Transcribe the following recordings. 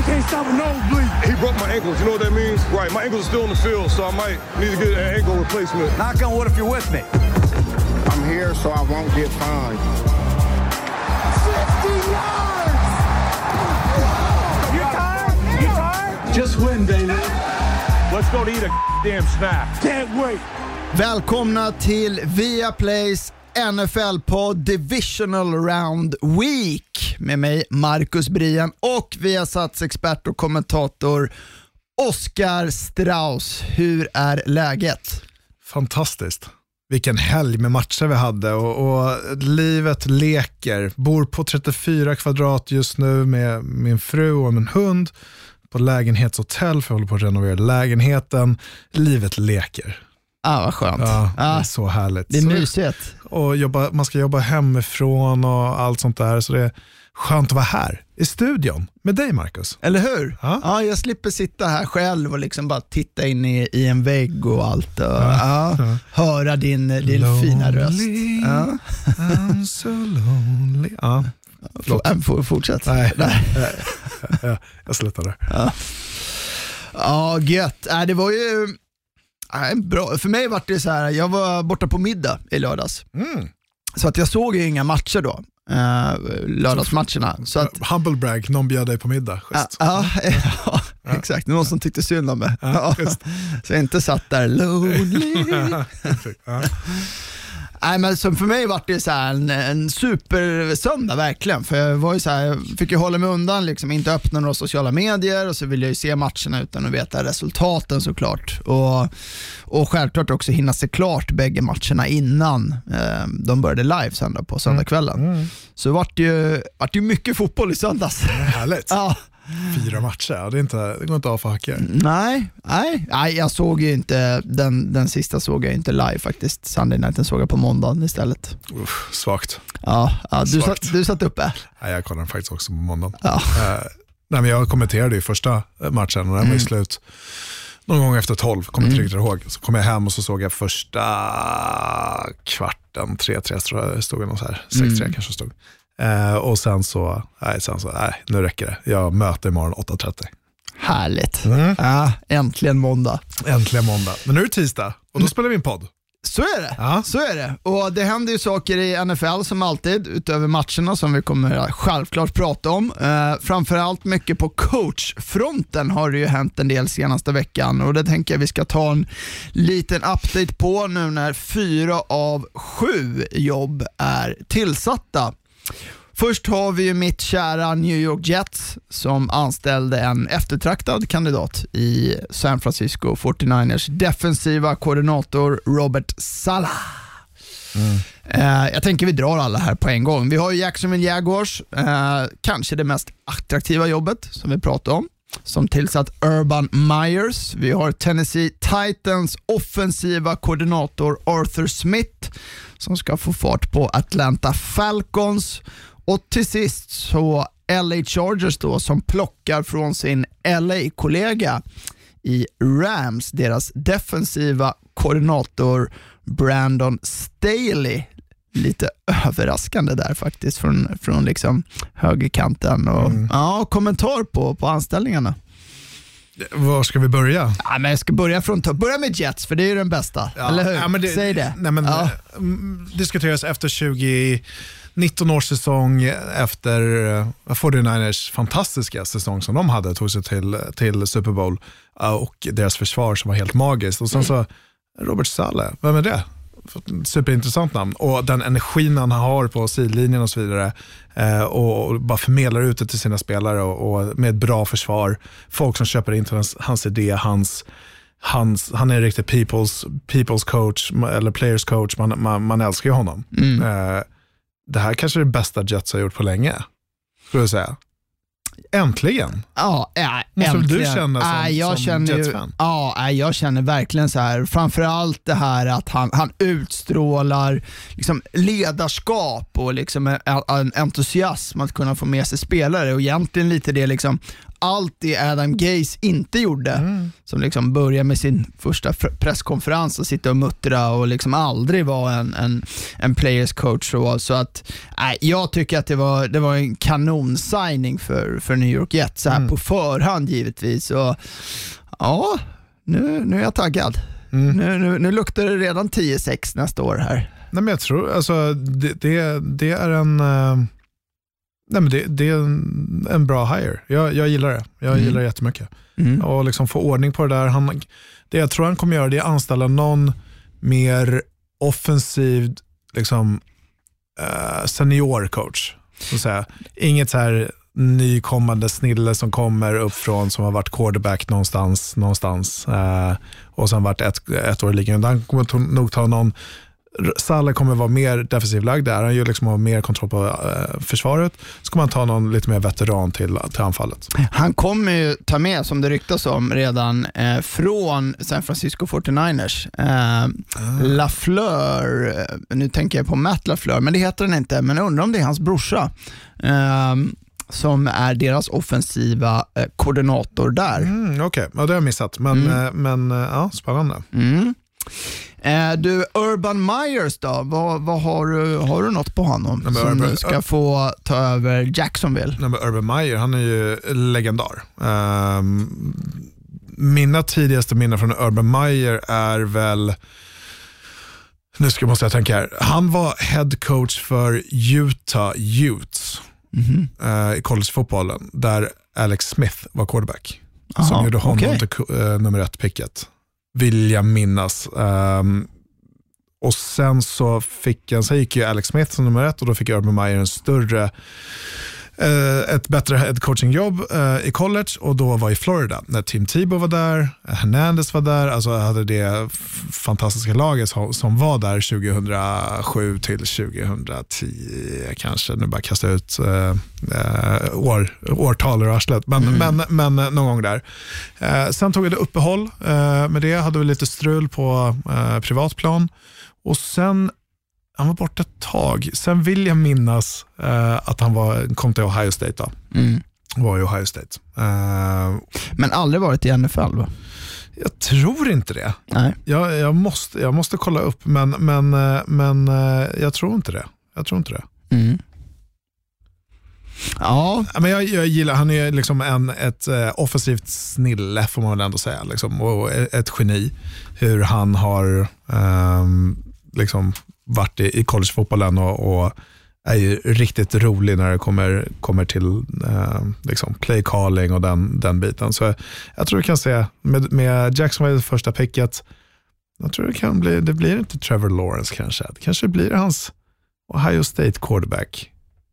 They can't stop a nosebleed. He broke my ankles. You know what that means? Right. My ankles are still in the field, so I might need to get an ankle replacement. Knock on wood if you're with me. I'm here so I won't get fined. 50 yards! You tired? You tired? Just win, baby. Let's go to eat a damn snack. Can't wait. Välkomna till Viaplays NFL-podd Divisional Round Week med mig Marcus Brian och Viasats expert och kommentator Oskar Strauss. Hur är läget? Fantastiskt. Vilken helg med matcher vi hade och, och livet leker. Bor på 34 kvadrat just nu med min fru och min hund på lägenhetshotell för jag håller på att renovera lägenheten. Livet leker. Ah, vad skönt. Ja, det är så härligt. det är Så mysigt. och jobba, man ska jobba hemifrån och allt sånt där. Så det skönt att vara här i studion med dig Marcus. Eller hur? Ja. Ja. jag slipper sitta här själv och liksom bara titta in i, i en vägg och allt. Och, ja. ja. Höra din, din fina röst. Ja. I'm so lonely. Ja, Förlåt. F- fortsätt. nej, jag, jag slutar där. Ja, gött. Äh, det var ju äh, bra. För mig var det så här, jag var borta på middag i lördags. Mm. Så att jag såg ju inga matcher då, eh, lördagsmatcherna. Så att, Humble brag, någon bjöd dig på middag. ja, Schysst. ja, ja, exakt. Någon som tyckte synd om mig. Ja, så jag inte satt där lonely. Nej, men så för mig var det så en, en supersöndag verkligen. För jag var ju så här, jag fick ju hålla mig undan, liksom, inte öppna några sociala medier och så ville jag ju se matcherna utan att veta resultaten såklart. Och, och självklart också hinna se klart bägge matcherna innan eh, de började live sen då på söndagskvällen. Så vart det ju, vart ju mycket fotboll i söndags. Härligt. ja. Fyra matcher, det, är inte, det går inte av för hacker. Nej, nej, nej, jag såg ju inte, den, den sista såg jag inte live faktiskt. Sunday nighten såg jag på måndagen istället. Uff, svagt. Ja, ja du, Svagt. satt, du satt uppe. Nej, jag kollade faktiskt också på måndagen. Ja. Eh, nej, men jag kommenterade ju första matchen och den var ju slut någon gång efter tolv, kommer inte riktigt ihåg. Så kom jag hem och så såg jag första kvarten, 3-3 tror jag det stod, något så här. 6-3 kanske stod. Eh, och sen så, nej, sen så, nej, nu räcker det. Jag möter imorgon 8.30. Härligt. Mm. Ja, äntligen måndag. Äntligen måndag. Men nu är det tisdag och då spelar vi in podd. Så är det. Ja. Så är det. Och det händer ju saker i NFL som alltid, utöver matcherna som vi kommer självklart prata om. Eh, framförallt mycket på coachfronten har det ju hänt en del senaste veckan och det tänker jag vi ska ta en liten update på nu när fyra av sju jobb är tillsatta. Först har vi ju mitt kära New York Jets som anställde en eftertraktad kandidat i San Francisco 49ers defensiva koordinator Robert Sala. Eh, jag tänker vi drar alla här på en gång. Vi har Jacksonville Jaguars, eh, kanske det mest attraktiva jobbet som vi pratar om, som tillsatt Urban Myers. Vi har Tennessee Titans offensiva koordinator Arthur Smith som ska få fart på Atlanta Falcons. Och till sist så LA Chargers då som plockar från sin LA-kollega i Rams, deras defensiva koordinator Brandon Staley. Lite överraskande där faktiskt från, från liksom högerkanten. Och, ja, kommentar på, på anställningarna. Var ska vi börja? Ja, men jag ska börja från. Börja med Jets, för det är ju den bästa. Eller hur? Ja, men Säg det. Nej, men, Ja. mm, Diskuteras efter 2019 års säsong, efter uh, 49ers fantastiska säsong som de hade, tog sig till, till Super Bowl uh, och deras försvar som var helt magiskt. Och sen så Robert Saleh, vem är det? Superintressant namn och den energin han har på sidlinjen och så vidare eh, och, bara förmedlar ut det till sina spelare och, och med ett bra försvar. Folk som köper in till hans, hans idé, hans Hans, han är en riktig people's, people's coach, eller players coach. Man, man, man älskar ju honom. Eh, det här kanske är det bästa Jets har gjort på länge, skulle jag säga. Äntligen. Ja, ja Måste du känna som- Nej, jag som känner ju, Jets-fan? Ja, nej, jag känner verkligen så här. framförallt det här att han, han utstrålar liksom ledarskap och liksom en, en entusiasm att kunna få med sig spelare och egentligen lite det liksom allt det Adam Gaze inte gjorde. Mm. Som liksom börjar med sin första presskonferens och sitta och muttra och liksom aldrig vara en, en, en players coach. Så, så att, nej, jag tycker att det var, det var en kanonsigning för, för New York Jets, så här Mm. på förhand givetvis. Och, ja, nu, nu är jag taggad. Mm. Nu, nu, nu luktar det redan 10-6 nästa år här. Nej, men jag tror, alltså, det, det, det är en... eh, Nej, men det, det är en, en bra hire. Jag, jag gillar det. Jag Mm. gillar det jättemycket. Mm. Och liksom få ordning på det där. Han, det jag tror han kommer göra det är att anställa någon mer offensiv liksom, eh, senior coach. Så att säga. Inget så här nykommande snille som kommer uppifrån som har varit quarterback någonstans, någonstans eh, och sen varit ett, ett år i ligan. Han kommer nog ta någon Salle kommer vara mer defensivt lagd där. Han gör liksom har mer kontroll på eh, försvaret. Så kommer han ta någon lite mer veteran till, till anfallet. Han kommer ju ta med, som det ryktas om, redan eh, från San Francisco 49ers. Eh, Lafleur, eh, nu tänker jag på Matt Lafleur, men det heter han inte, men jag undrar om det är hans brorsa. Eh, som är deras offensiva eh, koordinator där. Mm, Okej, ja, det har jag missat. Men, Mm. eh, men ja, spännande. Mm. Eh, du, Urban Myers då? Vad, vad har, du, har du något på honom men som Urban- ska få ta över Jacksonville? Nej, Urban Meyer, han är ju legendar. Ehm, mina tidigaste minnen från Urban Meyer är väl, nu ska måste jag tänka här, han var head coach för Utah Utes Mhm. eh, i collegefotbollen, där Alex Smith var quarterback. Aha, som gjorde honom okej. till eh, nummer ett picket. Vill jag minnas. Um, och sen så fick jag, sen gick ju Alex Smith som nummer ett och då fick Urban Meyer en större ett bättre head coaching-jobb eh, i college och då var i Florida. När Tim Tebow var där, Hernandez var där, alltså hade det fantastiska laget som, var där 2007 till 2010 kanske. Nu bara kasta ut eh, eh, år, årtal ur arslet, men, men, men eh, någon gång där. Eh, sen tog jag det uppehåll eh, med det, hade väl lite strul på eh, privatplan och sen han var borta ett tag. Sen vill jag minnas eh, att han var, kom till Ohio State. Då. Mm. Var i Ohio State. Eh, Men aldrig varit i NFL va? jag tror inte det. Nej. Jag, jag, måste, jag måste kolla upp, men, men, eh, men eh, jag tror inte det. Jag tror inte det. Mm. Ja, Men jag, jag gillar, han är liksom en, ett eh, offensivt snille får man väl ändå säga. Liksom, och ett geni. Hur han har ehm, liksom varit i, i collegefotbollen och, och är ju riktigt rolig när det kommer, kommer till eh, liksom play calling och den, den biten. Så jag tror vi kan se, med, med Jackson var det första picket, jag tror det kan bli, det blir inte Trevor Lawrence kanske. Det kanske blir hans Ohio State quarterback,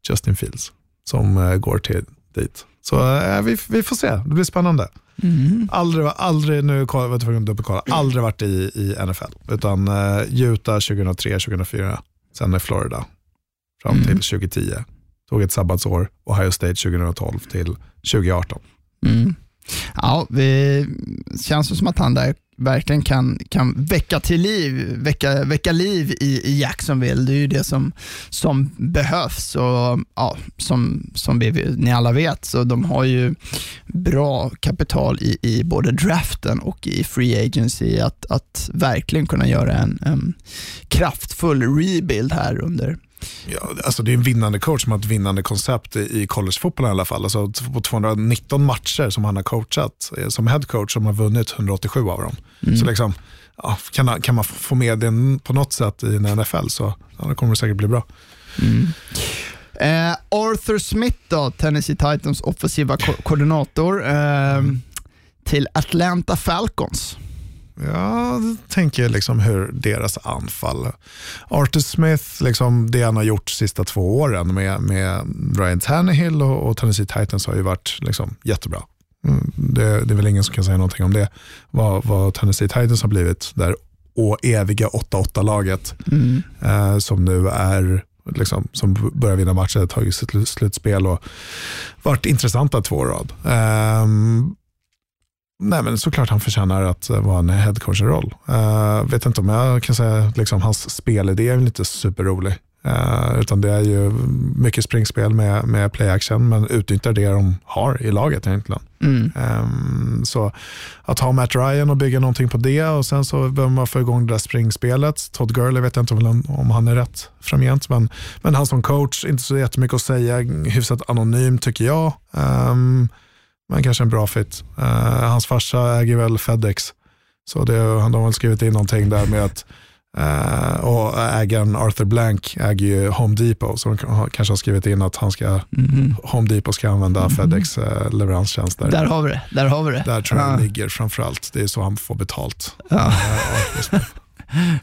Justin Fields, som eh, går till dit. Så eh, vi, vi får se, det blir spännande mm. Aldrig, aldrig nu var jag tvungen att dubbelkolla, aldrig varit i, i NFL. Utan uh, Utah 2003, 2004, sen i Florida fram till Mm. 2010. Tog ett sabbatsår, Ohio State 2012 till 2018. Mm. Ja, det känns som att han där verkligen kan, kan väcka till liv, väcka, väcka liv i, i Jacksonville. Det är ju det som, som behövs och ja, som, som vi, ni alla vet så de har ju bra kapital i, i både draften och i free agency att, att verkligen kunna göra en, en kraftfull rebuild här under Ja, alltså det är en vinnande coach som har ett vinnande koncept i, collegefotbollen i alla fall. Alltså på 219 matcher som han har coachat eh, som head coach som har vunnit 187 av dem. Så liksom, ja, kan, kan man få med den på något sätt i en NFL så ja, det kommer det säkert bli bra. Eh, Arthur Smith då, Tennessee Titans offensiva ko- koordinator eh, till Atlanta Falcons. Ja, då tänker jag liksom hur deras anfall. Arthur Smith, liksom det han har gjort de sista två åren med, med Ryan Tannehill och, och Tennessee Titans har ju varit liksom jättebra. Mm, det, det är väl ingen som kan säga någonting om det. Vad, vad Tennessee Titans har blivit, där och eviga 8-8-laget Mm. eh, som nu är liksom, som börjar vinna matcher, tagit sitt sl- slutspel och varit intressanta två rad. Ehm, nej men såklart han förtjänar att eh, vara en headcoach-roll. Uh, vet inte om jag kan säga liksom, hans spelidé är inte superrolig. Uh, utan det är ju mycket springspel med, med play action, men utnyttjar det de har i laget egentligen. Mm. Um, så att ha Matt Ryan och bygga någonting på det och sen så behöver man få igång det där springspelet. Todd Gurley vet jag inte om, om han är rätt framgent, men, men han som coach, inte så jättemycket att säga, hyfsat anonym tycker jag. Um, men kanske en bra fit. Uh, hans farsa äger väl Fedex, så det, de har väl skrivit in någonting där med att Uh, och ägaren Arthur Blank äger ju Home Depot, så de kanske har skrivit in att han ska, mm. Home Depot ska använda mm. Fedex uh, leveranstjänster. Där har vi det. Där, har vi det. där tror jag ja. det ligger framförallt. Det är så han får betalt. Ja.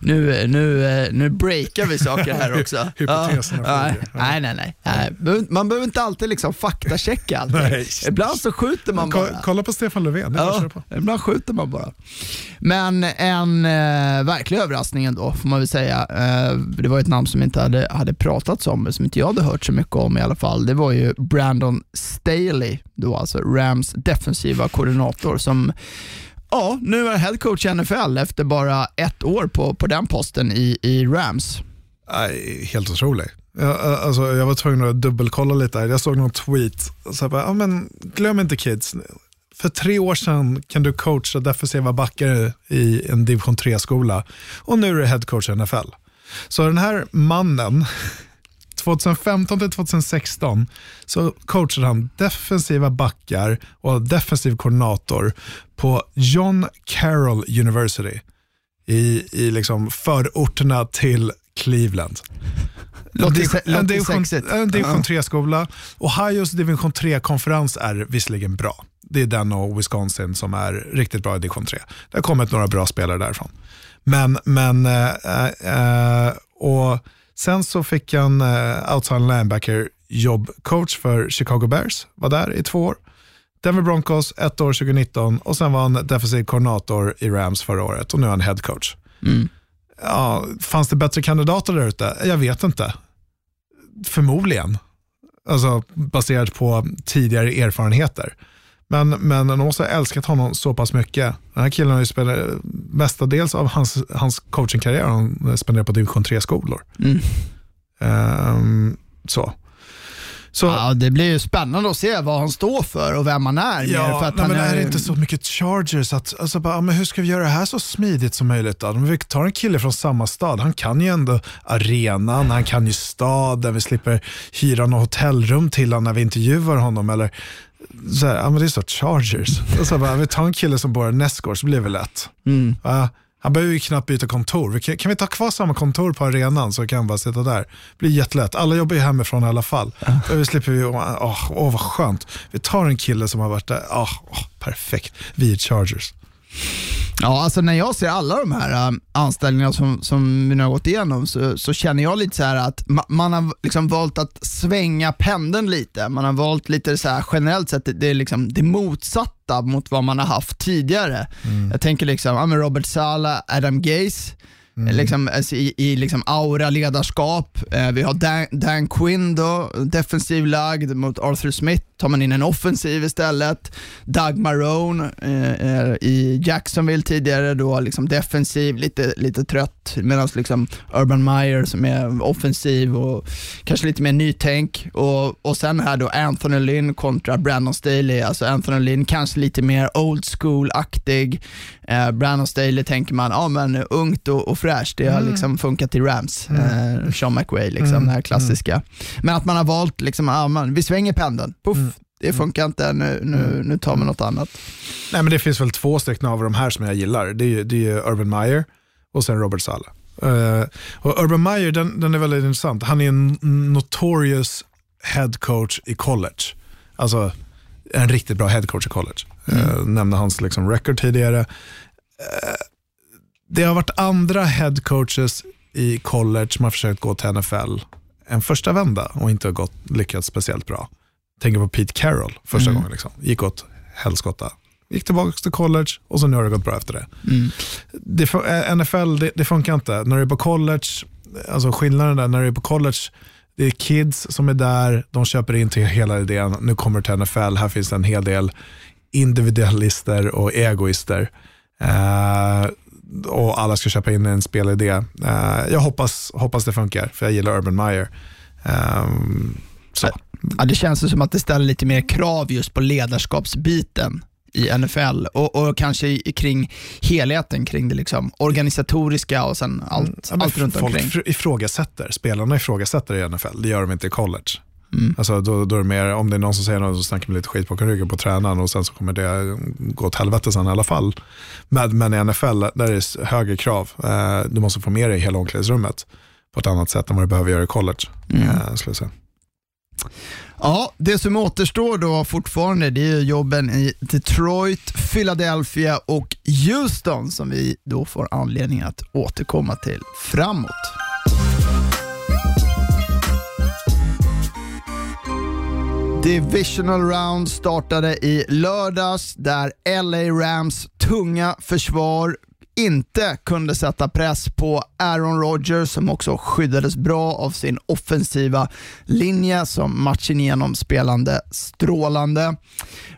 Nu, nu, eh, nu breakar vi saker här också. Hypoteserna ja, nej, nej, nej, nej. Man behöver inte alltid liksom faktachecka allting. Ibland så skjuter man bara. Kolla på Stefan Löfven, ja, Ibland skjuter man bara. Men en eh, verklig överraskning ändå, får man väl säga. Eh, det var ett namn som inte hade, hade pratats om, som inte jag hade hört så mycket om i alla fall. Det var ju Brandon Staley, då alltså Rams defensiva koordinator, som Ja, nu är head coach i NFL efter bara ett år på, på den posten i, i Rams. Helt otroligt. Jag, alltså, jag var tvungen att dubbelkolla lite. Jag såg någon tweet. Så bara, ah, men, glöm inte kids, för tre år sedan kan du coacha defensiva backar i en division 3-skola och nu är du head coach i NFL. Så den här mannen 2015 till 2016 så coachade han defensiva backar och defensiv koordinator på John Carroll University i, i liksom förorterna till Cleveland. Låter, en division, en division 3-skola. Ohios division 3-konferens är visserligen bra. Det är den och Wisconsin som är riktigt bra i division 3. Det har kommit några bra spelare därifrån. Men, men äh, äh, och Sen så fick han uh, outside linebacker jobbcoach för Chicago Bears, var där i två år. Denver Broncos ett år 2019 och sen var han defensiv koordinator i Rams förra året och nu är han head coach. Mm. Ja, fanns det bättre kandidater där ute? Jag vet inte. Förmodligen. Alltså baserat på tidigare erfarenheter. Men, men de måste ha älskat honom så pass mycket. Den här killen har ju spelat, mestadels av hans, hans coachingkarriär han spenderat på division 3-skolor. Mm. Um, så. Så, ja, det blir ju spännande att se vad han står för och vem han är. Ja, för att nej, men är... är det inte så mycket chargers? Att, alltså bara, men hur ska vi göra det här så smidigt som möjligt? Då? vi tar en kille från samma stad, han kan ju ändå arenan, han kan ju staden, vi slipper hyra något hotellrum till honom när vi intervjuar honom. Eller, så här, ja, men det är så Chargers. Och så bara, vi tar en kille som bor i Näsgård så blir det lätt. Mm. Uh, han behöver ju knappt byta kontor. Vi kan, kan, vi ta kvar samma kontor på arenan så kan han bara sitta där. Det blir jättelätt. Alla jobbar ju hemifrån i alla fall. Ja. Vi slipper vi, åh, oh, oh, vad skönt. Vi tar en kille som har varit där. Oh, oh, perfekt. Vi är Chargers. Ja, alltså när jag ser alla de här äh, anställningarna som, som vi nu har gått igenom så, så känner jag lite så att ma man har liksom valt att svänga pendeln lite. Man har valt lite så här generellt sett det, det är liksom det motsatta mot vad man har haft tidigare. Mm. Jag tänker liksom, ja, Robert Sala, Adam Gaze, Mm. Liksom, alltså, i, i liksom aura, ledarskap. Eh, vi har Dan, Dan Quinn då, defensiv lagd mot Arthur Smith. Tar man in en offensiv istället. Doug Marone eh, eh i Jacksonville tidigare, då liksom defensiv, lite, lite trött. Medan liksom Urban Meyer som är offensiv och kanske lite mer nytänk. Och, och sen här då Anthony Lynn kontra Brandon Staley. Alltså Anthony Lynn kanske lite mer old school-aktig. Eh, Brandon Staley tänker man, ja men ungt och, och fräscht, det har mm. liksom funkat i Rams. Mm. Eh, Sean McWay, liksom, mm. det här klassiska. Mm. Men att man har valt, liksom, ja, man, vi svänger pendeln, puff, mm. det funkar inte, nu, nu, mm. nu tar vi något annat. Nej men det finns väl två stycken av de här som jag gillar. Det är, det är Urban Meyer och sen Robert Sala. Uh, och Urban Meyer, den, den är väldigt intressant. Han är en notorious head coach i college. Alltså en riktigt bra head coach i college. Mm. Uh, nämnde hans liksom, record tidigare. Uh, det har varit andra head coaches i college som har försökt gå till NFL en första vända och inte har gått, lyckats speciellt bra. Tänker på Pete Carroll första mm. gången. Liksom. Gick åt helskotta. Gick tillbaka till college och så nu har det gått bra efter det. Mm. det eh, NFL, det, det, funkar inte. När du är på college, alltså skillnaden där, när du är på college, det är kids som är där, de köper in till hela idén. Nu kommer det till NFL, här finns det en hel del individualister och egoister. Uh, och alla ska köpa in en spelidé. Eh, jag hoppas, hoppas det funkar, för jag gillar Urban Meyer. Um, så. Ja, det känns som att det ställer lite mer krav just på ledarskapsbiten i NFL och, och kanske kring helheten kring det liksom organisatoriska och sen allt, ja, allt runt folk omkring. Folk ifrågasätter, spelarna ifrågasätter i NFL, det gör de inte i college. Mm. Alltså, då, då är det mer, om det är någon som säger något så snackar man lite skit på ryggen på tränaren och sen så kommer det gå åt helvete sen i alla fall. Men, men i NFL, där är det högre krav. Eh, du måste få med dig hela omklädningsrummet på ett annat sätt än vad du behöver göra i college. Mm. Eh, skulle jag säga. Ja, det som återstår då fortfarande det är jobben i Detroit, Philadelphia och Houston som vi då får anledning att återkomma till framåt. Divisional Round startade i lördags där LA Rams tunga försvar inte kunde sätta press på Aaron Rodgers som också skyddades bra av sin offensiva linje som matchen igenom spelande strålande.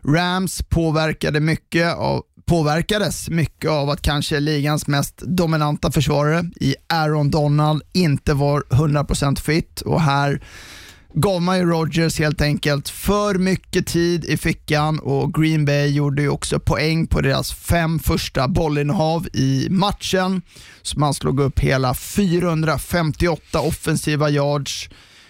Rams påverkade mycket av påverkades mycket av att kanske ligans mest dominanta försvarare i Aaron Donald inte var 100% fit och här gav man ju Rodgers helt enkelt för mycket tid i fickan och Green Bay gjorde ju också poäng på deras fem första bollinnehav i matchen. Så man slog upp hela 458 offensiva yards.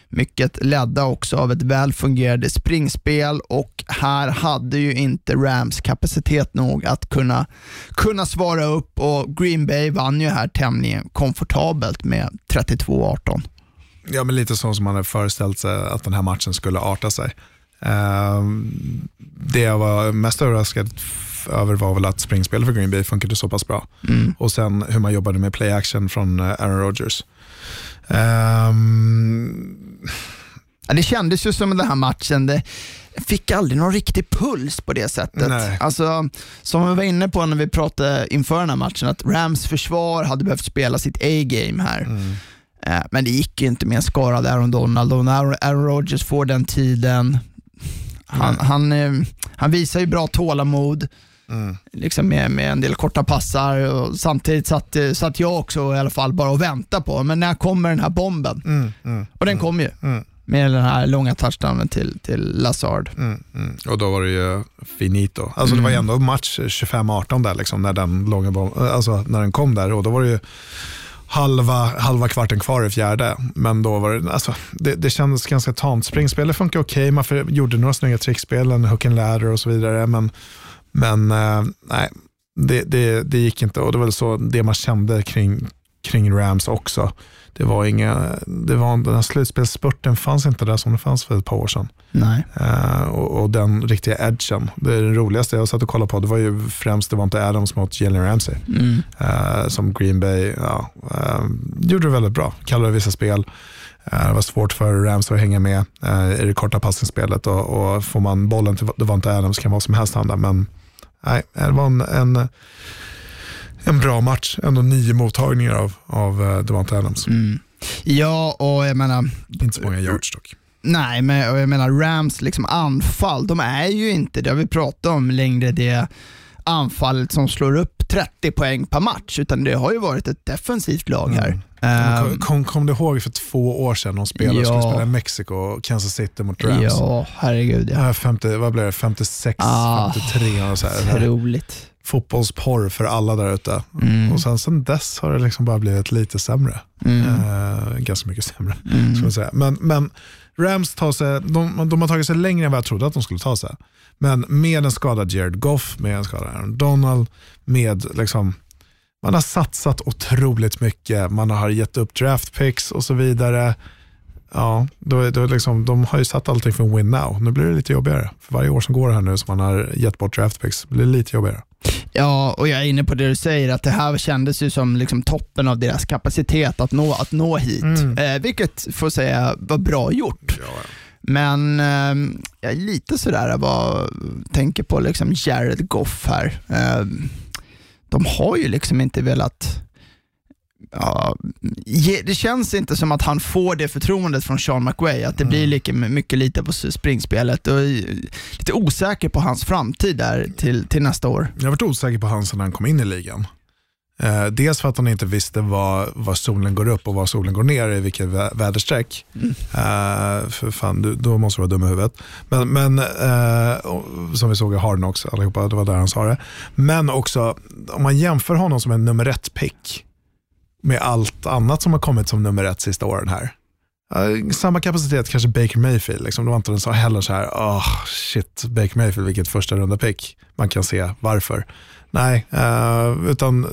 Mycket ledda också av ett väl fungerande springspel och här hade ju inte Rams kapacitet nog att kunna, kunna svara upp och Green Bay vann ju här tämligen komfortabelt med 32-18. Ja, men lite så som man hade föreställt sig att den här matchen skulle arta sig. Uh, det jag var mest överraskad över var väl att springspelet för Green Bay funkade så pass bra. Mm. Och sen hur man jobbade med play action från eh, Aaron Rodgers. Um... Ja, det kändes ju som den här matchen, det fick aldrig någon riktig puls på det sättet. Nej. Alltså, som vi var inne på när vi pratade inför den här matchen, att Rams försvar hade behövt spela sitt A-game här. Mm. Eh, men det gick ju inte med en skadad Aaron Donald och när Aaron Rodgers får den tiden, han, mm. han, eh, han visar ju bra tålamod. Mm. Liksom med, med en del korta passar och samtidigt satt, eh, satt jag också i alla fall bara och väntade på, men när kommer den här bomben? Mm, mm, och den mm, kom ju. Mm. Med den här långa touchdownen till, till Lazard. Och då var det ju finito. Alltså det var ju ändå match 25-18 där liksom, när den långa bomben, alltså när den kom där och då var det ju halva, halva kvarten kvar i fjärde. Men då var det, alltså, det, det kändes ganska tamt. Springspelet funkar okej, okay. man för, gjorde några snygga trickspel, en hook and ladder och så vidare. Men, men eh, nej, det, det, det gick inte och det var väl så det man kände kring, kring Rams också. Det var inga, det var, den här slutspelsspurten fanns inte där som det fanns för ett par år sedan. Nej. Uh, och, och, den riktiga edgen. Det, är det roligaste jag satt och kollade på det var ju främst det var inte Adams mot Jalen Ramsey. Mm. Uh, som Green Bay ja, uh, gjorde det väldigt bra. Kallade vissa spel. Det var svårt för Rams att hänga med i det korta passningsspelet och, och får man bollen till Devonta Adams kan vad som helst hända. Men nej, det var en, en en bra match. Ändå nio mottagningar av, av uh, Devonta Adams. Mm. Ja, och jag menar... Inte så många yards dock. Nej, men jag menar Rams liksom anfall, de är ju inte, det har vi pratat om längre, det anfallet som slår upp 30 poäng per match, utan det har ju varit ett defensivt lag här. Mm. Um, kom, kom du ihåg för två år sedan de spelade, ja. skulle spela i Mexiko, Kansas City mot Rams? Ja, herregud. Ja. 50, vad blev det? 56, ah, 53 och så här. Otroligt fotbollsporr för alla där ute. Mm. Och sen, sen dess har det liksom bara blivit lite sämre. Mm. Eh, ganska mycket sämre. Mm. Ska man säga. Men, men Rams tar sig, de, de har tagit sig längre än vad jag trodde att de skulle ta sig. Men med en skadad Jared Goff, med en skadad Aaron Donald, med liksom, man har satsat otroligt mycket, man har gett upp draft picks och så vidare. Ja, då, då liksom, de har ju satt allting för en win now. Nu blir det lite jobbigare. För varje år som går här nu som man har gett bort draft picks blir det lite jobbigare. Ja, och jag är inne på det du säger, att det här kändes ju som liksom toppen av deras kapacitet att nå, att nå hit. Mm. Eh, vilket får säga var bra gjort. Ja. Men eh, jag är lite sådär, vad tänker på liksom Jared Goff här. Eh, de har ju liksom inte velat Ja, det känns inte som att han får det förtroendet från Sean McWay, att det mm. blir lika mycket lite på springspelet och lite osäker på hans framtid där till, till nästa år. Jag har varit osäker på hans när han kom in i ligan. Eh, dels för att han inte visste var, var solen går upp och var solen går ner i vilket vä väderstreck. Mm. Eh, för fan, du, då måste du vara dum i huvudet. Men, men eh, som vi såg i Hard Knocks allihopa, det var där han sa det. Men också, om man jämför honom som en nummer ett pick med allt annat som har kommit som nummer ett sista åren här. Uh, samma kapacitet kanske Baker Mayfield. Liksom. Var inte så heller så här, oh, shit, Baker Mayfield, vilket första runda pick. Man kan se varför. Nej, uh, utan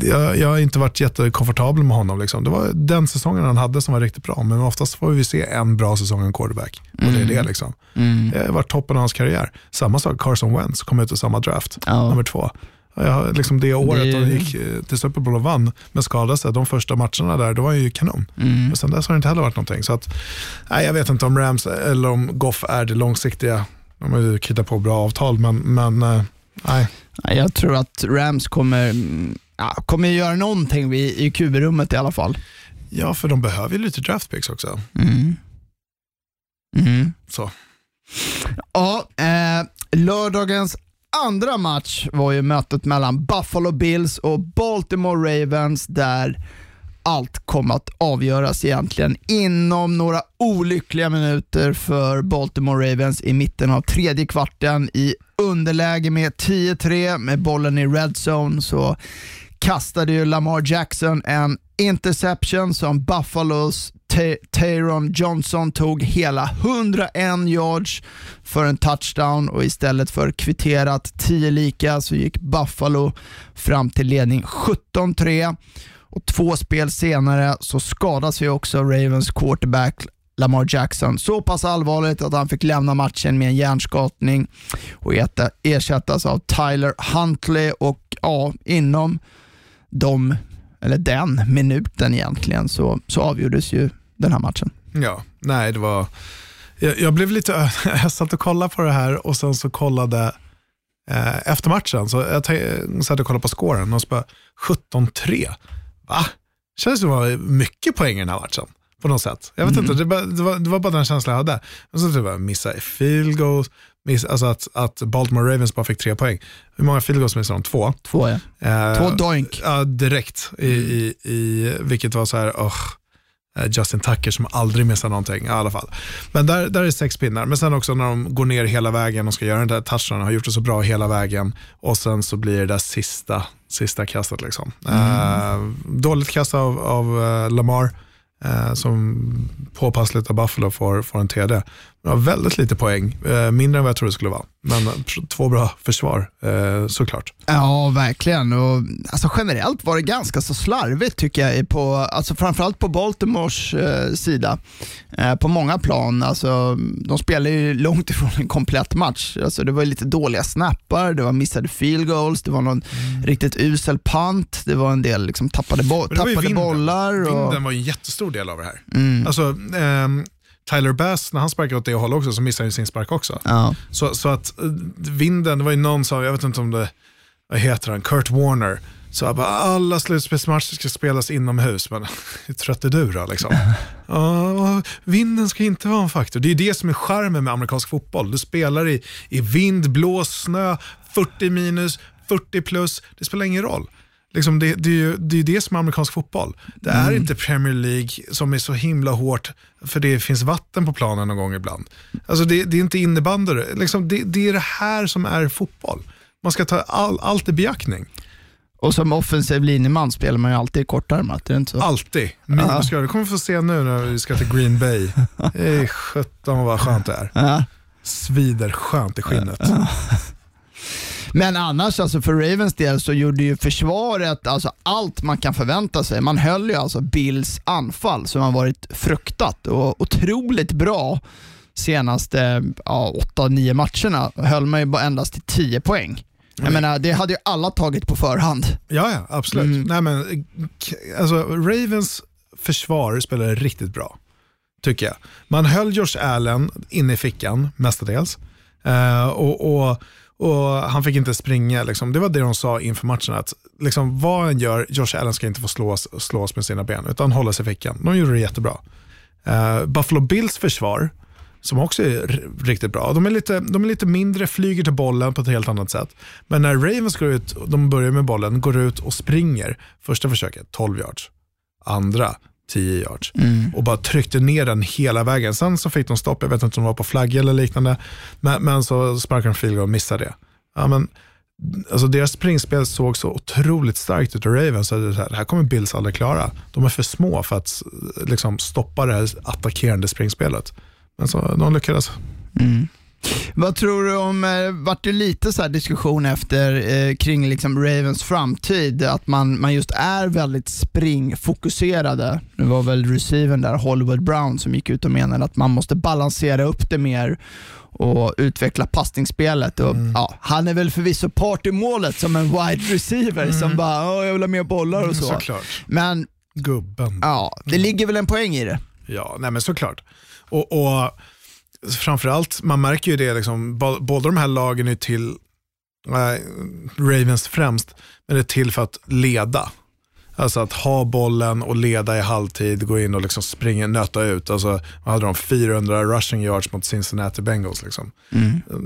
jag, jag har inte varit jättekomfortabel med honom. Liksom. Det var den säsongen han hade som var riktigt bra, men oftast får vi se en bra säsong av en quarterback. Och det är det. Mm. Liksom. Mm. Det har varit toppen av hans karriär. Samma sak, Carson Wentz kom ut i samma draft, Ja. nummer två. Ja, liksom det året Det- de gick eh, till Super Bowl och vann, men skadade sig. De första matcherna där, då var han ju kanon. Mm. Men sen dess har det inte heller varit någonting. Så att, nej, jag vet inte om Rams eller om Goff är det långsiktiga. De har ju kritat på bra avtal, men, men eh, nej. Ja, Jag tror att Rams kommer, mm, ja, kommer göra någonting i, i QB-rummet i alla fall. Ja, för de behöver ju lite draft picks också. Mm. Mm. Så. Ja, eh, lördagens andra match var ju mötet mellan Buffalo Bills och Baltimore Ravens där allt kom att avgöras egentligen inom några olyckliga minuter för Baltimore Ravens i mitten av tredje kvarten i underläge med 10-3 med bollen i red zone så kastade ju Lamar Jackson en interception som Buffalos Ty- Tyron Johnson tog hela 101 yards för en touchdown och istället för kvitterat 10 lika så gick Buffalo fram till ledning 17-3 och två spel senare så skadas ju också Ravens quarterback Lamar Jackson så pass allvarligt att han fick lämna matchen med en hjärnskakning och ersättas av Tyler Huntley och ja, inom de, eller den minuten egentligen så, så avgjordes ju den här matchen. Ja, nej det var... Jag, jag blev lite... Jag satt och kollade på det här och sen så kollade eh, efter matchen. Så jag satt och kollade på scoren och så bara 17-3. Va? Känns det var mycket poäng i den här matchen. På något sätt. Jag vet inte, det, bara, det, var, det var bara den känslan jag hade. Och så typ missa field goals, miss, alltså att, att Baltimore Ravens bara fick tre poäng. Hur många field goals missade de? Två. Två ja. Eh, Två doink. Ja, direkt. I, i, i, vilket var så här, oh, Justin Tucker som aldrig missar någonting i alla fall. Men där, där är sex pinnar. Men sen också när de går ner hela vägen och ska göra den där touchen, har gjort det så bra hela vägen och sen så blir det där sista, sista kastet. Liksom. Eh, dåligt kast av, av eh, Lamar. Eh, som påpassligt av Buffalo får, får en TD. Har väldigt lite poäng, eh, mindre än vad jag trodde det skulle vara. Men eh, två bra försvar eh, såklart. Ja, verkligen. Och, alltså, generellt var det ganska så slarvigt tycker jag, på, alltså, framförallt på Baltimores eh, sida. Eh, på många plan. Alltså, de spelar ju långt ifrån en komplett match. Alltså, det var lite dåliga snappar, det var missade field goals, det var någon riktigt usel punt, det var en del liksom, tappade, bo- tappade vinden. bollar. Och, Vinden var en jättestor del av det här. mm, Alltså, ehm, Tyler Bass, när han sparkade åt det hållet också, så missade han ju sin spark också. ja. Så, så att eh, vinden, det var ju någon som, jag vet inte om det, vad heter han, Kurt Warner, så jag bara, alla slutspelsmatcher ska spelas inomhus, men hur trött är du då? Liksom? Ja, vinden ska inte vara en faktor. Det är det som är charmen med amerikansk fotboll. Du spelar i, i vind, blås, snö, 40 minus, 40 plus, det spelar ingen roll. Liksom det, det, är ju, det är det som är amerikansk fotboll. Det är inte Premier League som är så himla hårt för det finns vatten på planen någon gång ibland. Alltså det, det är inte innebandy. Liksom det, det är det här som är fotboll. Man ska ta all, allt i beaktning. och som offensiv linjeman spelar man ju alltid kortärmat, är det inte så? Alltid. Minusgrad. Det kommer vi få se nu när vi ska till Green Bay. Är 17 vad skönt det är. Svider skönt i skinnet. Men annars, alltså för Ravens del, så gjorde ju försvaret alltså allt man kan förvänta sig. Man höll ju alltså Bills anfall som har varit fruktat och otroligt bra senaste ja, 8-9 matcherna. Höll man ju bara endast till 10 poäng. Jag menar, det hade ju alla tagit på förhand. Ja, ja absolut. Nej, men, alltså, Ravens försvar spelade riktigt bra, tycker jag. Man höll Josh Allen inne i fickan mestadels. Eh, och, och, och Han fick inte springa. Liksom. Det var det de sa inför matchen. Att liksom, vad han gör, Josh Allen ska inte få slås, slås med sina ben, utan hålla sig i fickan. De gjorde det jättebra. Uh, Buffalo Bills försvar som också är riktigt bra. De är, lite, de är lite mindre, flyger till bollen på ett helt annat sätt. Men när Ravens går ut, de börjar med bollen, går ut och springer, första försöket 12 yards, andra 10 yards och bara tryckte ner den hela vägen. Sen så fick de stopp, jag vet inte om de var på flagg eller liknande, men, men så sparkade de field och missade det. Ja, men, alltså deras springspel såg så otroligt starkt ut av Ravens. Så det, här, det här kommer Bills aldrig klara. De är för små för att liksom, stoppa det här attackerande springspelet. Men så de lyckades. Vad tror du om, eh, vart det lite så här diskussion efter eh, kring liksom Ravens framtid, att man, man just är väldigt springfokuserade. Det var väl receiven där, Hollywood Brown, som gick ut och menade att man måste balansera upp det mer och utveckla passningsspelet. Och, ja, han är väl förvisso part i målet som en wide receiver som bara, "Åh, jag vill ha mer bollar och så. Såklart. Men Gubben. ja, det ligger väl en poäng i det. Ja, nej men såklart. Och, och framförallt, man märker ju det, liksom, båda de här lagen är till, eh, Ravens främst, men det är till för att leda. Alltså att ha bollen och leda i halvtid, gå in och liksom springa, nöta ut. Alltså, hade de 400 rushing yards mot Cincinnati Bengals. Liksom.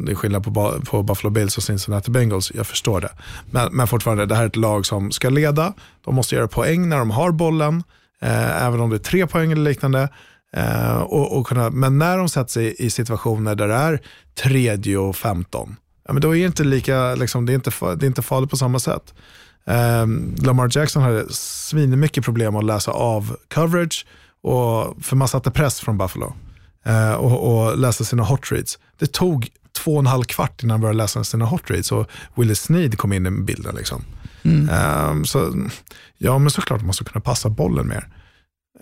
Det är skillnad på, på Buffalo Bills och Cincinnati Bengals, jag förstår det. Men, men fortfarande, det här är ett lag som ska leda. De måste göra poäng när de har bollen, eh, även om det är tre poäng eller liknande. Eh, och, och kunna, men när de sätter sig i situationer där det är tredje och 15, ja, men då är det inte lika, liksom, det, är inte, det är inte farligt på samma sätt. Um, Lamar Jackson hade svinmycket problem att läsa av coverage, och, för man satte press från Buffalo eh, och, och läsa sina hot reads. Det tog två och en halv kvart innan han började läsa sina hot reads och Willie Snead kom in i bilden. Liksom. Ehm, så, ja, men såklart man måste kunna passa bollen mer.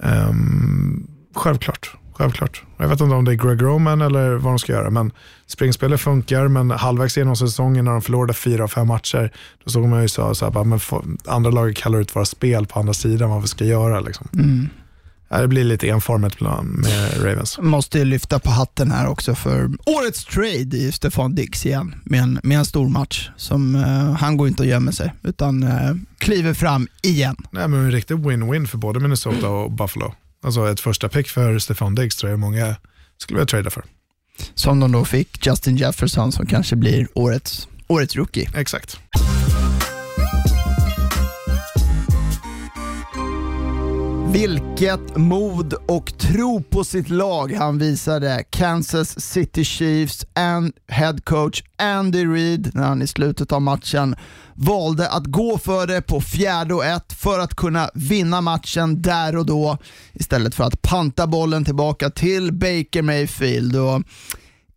Ehm, självklart. Självklart. Jag vet inte om det är Greg Roman eller vad de ska göra, men springspelet funkar, men halvvägs genom säsongen när de förlorade fyra av fem matcher, då såg man ju så, så här, men andra laget kallar ut våra spel på andra sidan, vad vi ska göra. Liksom. Ja, det blir lite enformigt med Ravens. Måste ju lyfta på hatten här också för årets trade i Stefan Diggs igen med en, med en stor match. Som, eh, han går inte och gömmer sig utan eh, kliver fram igen. Nej, men en riktig win-win för både Minnesota och Buffalo. Alltså ett första pick för Stefan Diggs tror jag många skulle vilja trada för. Som de då fick Justin Jefferson som kanske blir årets, årets rookie. Exakt. Vilket mod och tro på sitt lag han visade Kansas City Chiefs and head coach Andy Reid när han i slutet av matchen valde att gå för det på fjärde och ett för att kunna vinna matchen där och då istället för att panta bollen tillbaka till Baker Mayfield. Och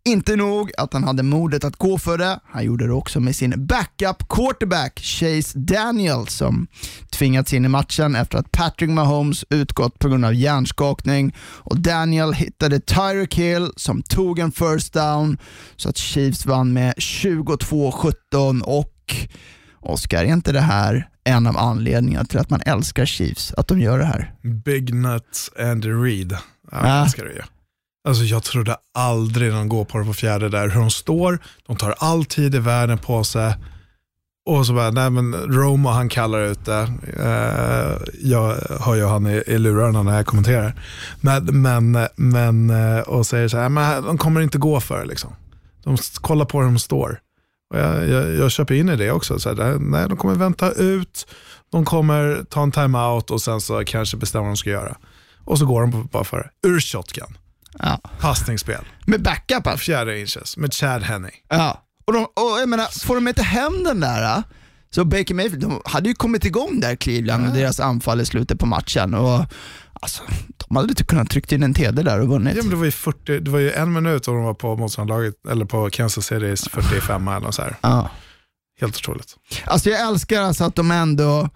inte nog att han hade modet att gå för det, han gjorde det också med sin backup quarterback Chase Daniel som tvingats in i matchen efter att Patrick Mahomes utgått på grund av hjärnskakning och Daniel hittade Tyreek Hill som tog en first down så att Chiefs vann med 22-17 och Oskar, är inte det här en av anledningarna till att man älskar Chiefs, att de gör det här? Big Nuts Andy Reid. Ja, det ska det ju. Alltså jag trodde aldrig de går på det på fjärde där. Hur de står, de tar all tid i världen på sig. Och så bara, nej men Roma han kallar ut det. Eh, jag hör ju han i, i lurarna när jag kommenterar. Men, men, men eh, och säger så här, men de kommer inte gå för det liksom. De kollar på hur de står. Och jag, jag, jag köper in i det också. Så här, nej, de kommer vänta ut, de kommer ta en timeout och sen så kanske bestämma vad de ska göra. Och så går de bara för det. Ur shotgun, Ja. passningsspel, Med backup alltså. fjärde inches med Chad Henney. Ja, och, de, och jag menar, får de inte hem den där, äh, så Baker Mayfield, de hade ju kommit igång där Cleveland med deras anfall i slutet på matchen och alltså, de hade inte kunnat trycka in en TD där och vunnit. Ja, men det, var ju 40, det var ju en minut och de var på motståndarlaget, eller på Kansas Citys 45 eller så här. Ja. Helt otroligt. Alltså jag älskar alltså att de ändå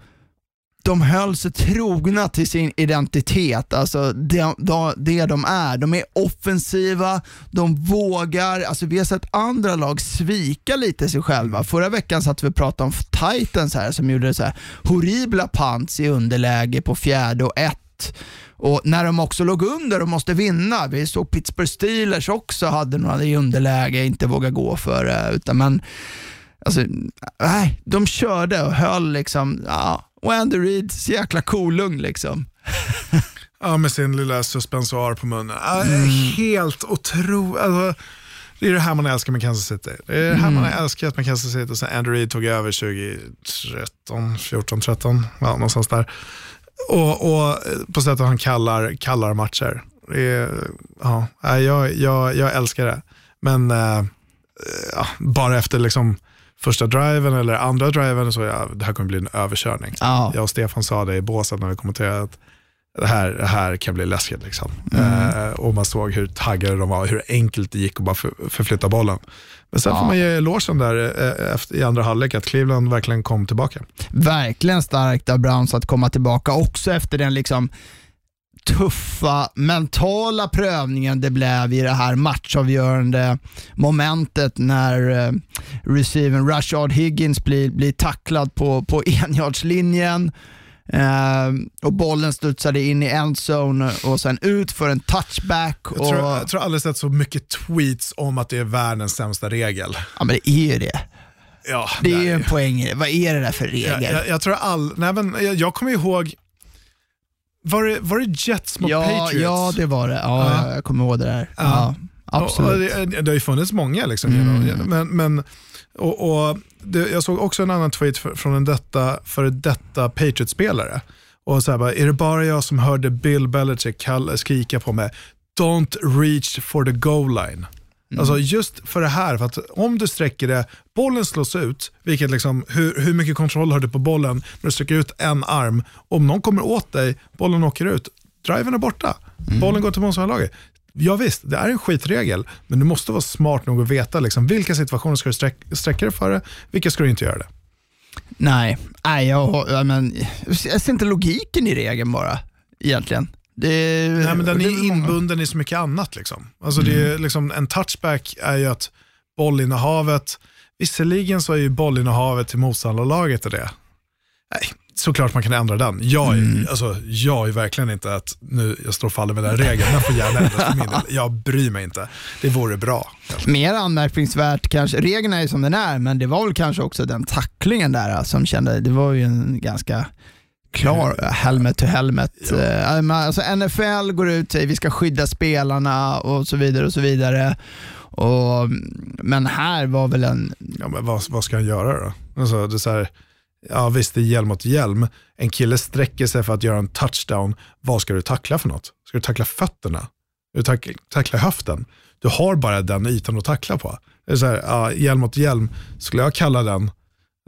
de höll sig trogna till sin identitet, alltså det, de, det de är. De är offensiva, de vågar, alltså vi har sett andra lag svika lite sig själva. Förra veckan satt vi och pratade om Titans här som gjorde så här horribla pants i underläge på fjärde och ett. Och när de också låg under och måste vinna, vi såg Pittsburgh Steelers också hade några i underläge, inte våga gå för det. Utan men, Alltså, nej, de körde och höll liksom, ja, och Andy Reid, så jäkla kolugn liksom. Ja, med sin lilla suspensoar på munnen. Mm. Helt otroligt. Alltså, det är det här man älskar med Kansas City. Det är det här man Mm. har älskat med Kansas City och sen Andrew Reid tog över 2013, 14, 13, ja, någonstans där. Och, och på sättet han kallar, kallar matcher. Är, ja, jag, jag, jag älskar det. Men eh, ja, bara efter liksom första driven eller andra driven så ja, det här kommer bli en överkörning. Ja. Jag och Stefan sa det i båset när vi kommenterade att det här, det här kan bli läskigt. Liksom. Mm. Eh, och man såg hur taggade de var, hur enkelt det gick att bara för, förflytta bollen. Men sen Ja. får man ge elogen där eh, efter, i andra halvlek att Cleveland verkligen kom tillbaka. Verkligen starkt av Browns att komma tillbaka också efter den liksom tuffa mentala prövningen det blev i det här matchavgörande momentet när eh, receiven Rashard Higgins blir, blir tacklad på, på enjardslinjen eh, och bollen studsade in i endzone och sen ut för en touchback. Jag Och, tror, jag tror aldrig sett så mycket tweets om att det är världens sämsta regel. ja, men det är ju det. Ja, Det är ju en poäng. Vad är det där för regel? jag, jag, jag tror all, nej men jag, jag kommer ihåg, var det, var det Jets mot ja, Patriots? ja, det var det. Ja, Ja. Jag kommer ihåg det där. Ja, absolut. Och, och det, det har ju funnits många. Liksom, genom, men, men, och, och det, jag såg också en annan tweet från en detta, före detta Patriots-spelare. Och så här bara, är det bara jag som hörde Bill Belichick skrika på mig, don't reach for the goal line. Alltså just för det här, för att om du sträcker det, bollen slås ut, vilket liksom, hur, hur mycket kontroll har du på bollen när du sträcker ut en arm? Om någon kommer åt dig, bollen åker ut, driven är borta, bollen går till motståndarlaget. Ja visst, det är en skitregel, men du måste vara smart nog att veta liksom, vilka situationer ska du sträck, sträcka dig före, vilka ska du inte göra det. Nej, nej jag, jag, men, jag ser inte logiken i regeln bara, egentligen. Det, Nej, men den är inbunden i så mycket annat. Liksom. Alltså, det är, liksom, en touchback är ju att bollinnehavet, visserligen så är ju bollinnehavet till motståndarlaget och det. Nej, såklart man kan ändra den. Jag är, alltså, jag är verkligen inte att nu, jag står och faller med den regeln, den får gärna ändras för min del. Jag bryr mig inte. Det vore bra. Mer anmärkningsvärt kanske, regeln är ju som den är, men det var väl kanske också den tacklingen där som kände, det var ju en ganska klar eh, helmet to helmet. Eh, men Alltså NFL går ut och vi ska skydda spelarna och så vidare och så vidare. Och, men här var väl en, Ja, men vad, vad ska han göra då? Alltså, det är här, ja visst, det är hjälm mot hjälm. En kille sträcker sig för att göra en touchdown. Vad ska du tackla för något? Ska du tackla fötterna? Ska du tackla höften? Du har bara den ytan att tackla på. Det är så här, ja, hjälm mot hjälm, skulle jag kalla den,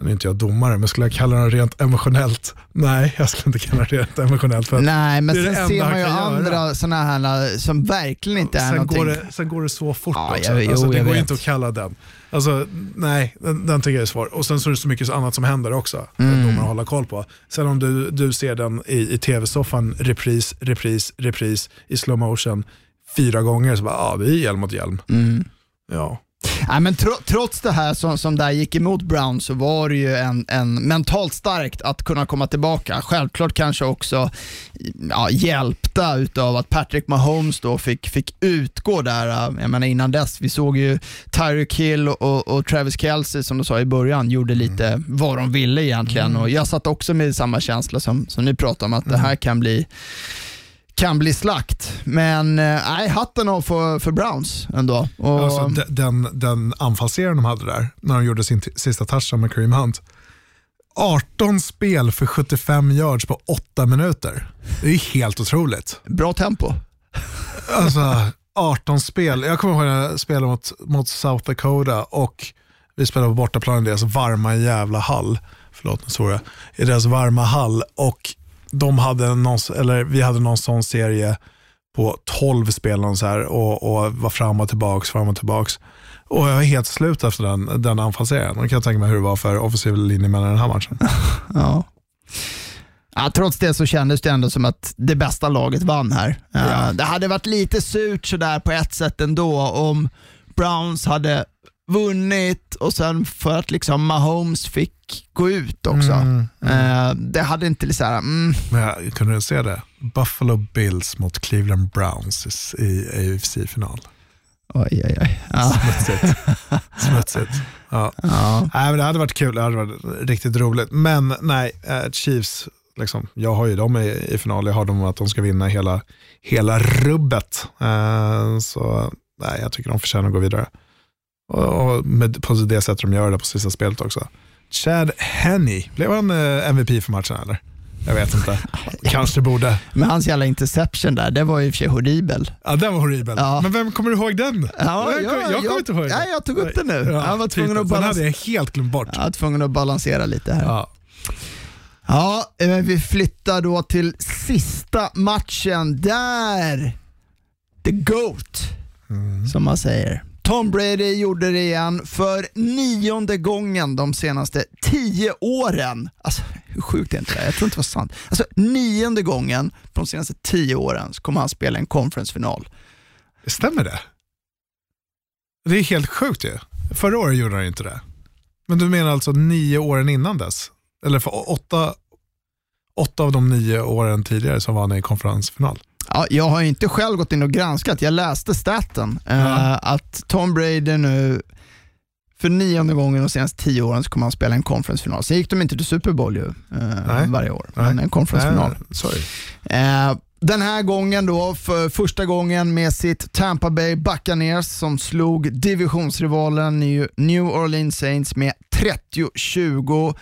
nu är inte jag domare, men skulle jag kalla den rent emotionellt? Nej, jag skulle inte kalla den rent emotionellt. För nej men det är det sen ser man ju andra sådana här som verkligen inte är sen, någonting. går det, sen går det så fort Ja, också. jag- jo, alltså, det går vet. inte att kalla den. Alltså, nej, den, den tycker jag är svår. Och sen så är det så mycket annat som händer också. Mm. Mm. Domaren hålla koll på. Sen om du, du ser den i, i tv-soffan, repris, repris, repris i slow motion fyra gånger, så bara, ja det är hjälm mot hjälm. Mm. Ja. Nej, men tro, trots det här som, som där gick emot Brown så var det ju en, en mentalt starkt att kunna komma tillbaka. Självklart kanske också ja, hjälpta utav att Patrick Mahomes då fick, fick utgå där. Jag menar innan dess, vi såg ju Tyreek Hill och, och Travis Kelce som du sa i början, gjorde lite vad de ville egentligen. Och jag satt också med samma känsla som, som ni pratade om, att det här kan bli kan bli slakt. Men eh, nej, hatten av för, för Browns ändå. Och, Alltså, de- den, den anfallsserien de hade där, när de gjorde sin sista touchdown med Kareem Hunt. 18 spel för 75 yards på 8 minuter. Det är helt otroligt. Bra tempo. Alltså 18 spel. Jag kommer ihåg när jag spelade mot, mot South Dakota och vi spelade på bortaplan i deras varma jävla hall. Förlåt nu svor jag. I deras varma hall och de hade någon, eller vi hade någon sån serie på 12 spel så här, och, och var fram och tillbaks, fram och tillbaks. Och jag var helt slut efter den, den anfallsserien. Och kan jag tänka mig hur det var för offensiv linje mellan den här matchen. Ja. Ja, trots det så kändes det ändå som att det bästa laget vann här. Eh, det hade varit lite surt sådär på ett sätt ändå om Browns hade vunnit och sen för att liksom Mahomes fick gå ut också. Eh, det hade inte så här, mm, Men jag kunde se det. Buffalo Bills mot Cleveland Browns i, i AFC-final. oj oj oj. Ja. Smutsigt. Smutsigt. Ja. Ja. Nej, men det hade varit kul, det hade varit riktigt roligt. Men nej, eh, Chiefs liksom, jag har ju dem i, i final, jag har dem att de ska vinna hela, hela rubbet. Eh, så nej, jag tycker de förtjänar att gå vidare. Och, med, på det sättet de gör det på sista spelet också. Chad Henney, blev han eh, MVP för matchen eller? Jag vet inte. Kanske borde. Men hans jävla interception där, det var ju för sig horribel. Ja, den var horribel. Ja. Men vem kommer du ihåg den? Ja, jag, ja, jag, kommer jag- inte ihåg den. nej, jag tog upp den nu. Jag var tvungen typ, att Den balans- hade jag helt glömt bort. Jag var tvungen att balansera lite här. Ja. Ja, eh, vi flyttar då till sista matchen där the GOAT, som man säger. Tom Brady gjorde det igen för nionde gången de senaste tio åren. Alltså, hur sjukt är inte det? Jag tror inte det var sant. Alltså, nionde gången på de senaste tio åren så kommer han spela en konferensfinal. Stämmer det? Det är helt sjukt ju. Förra året gjorde han inte det. Men du menar alltså nio åren innan dess? Eller för åtta, åtta av de nio åren tidigare så var han i konferensfinal. Ja, jag har inte själv gått in och granskat, jag läste staten eh, att Tom Brady nu för nionde gången de senaste tio åren så kommer han spela en conference-final. Sen gick de inte till Super Bowl ju, Nej. varje år, Nej. men en conference-final. Sorry. Eh, den här gången då, för första gången med sitt Tampa Bay Buccaneers som slog divisionsrivalen New Orleans Saints med 30-20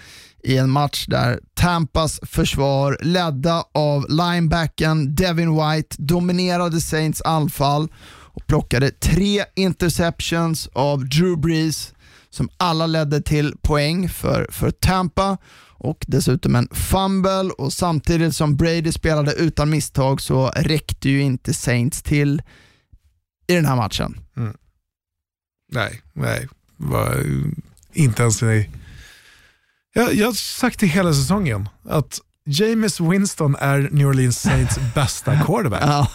i en match där Tampas försvar, ledda av linebacken Devin White, dominerade Saints anfall och plockade tre interceptions av Drew Brees som alla ledde till poäng för, för Tampa och dessutom en fumble och samtidigt som Brady spelade utan misstag så räckte ju inte Saints till i den här matchen. Mm. Nej, nej. Var, inte ens i... Jag, jag har sagt det hela säsongen, att James Winston är New Orleans Saints bästa quarterback. Ja,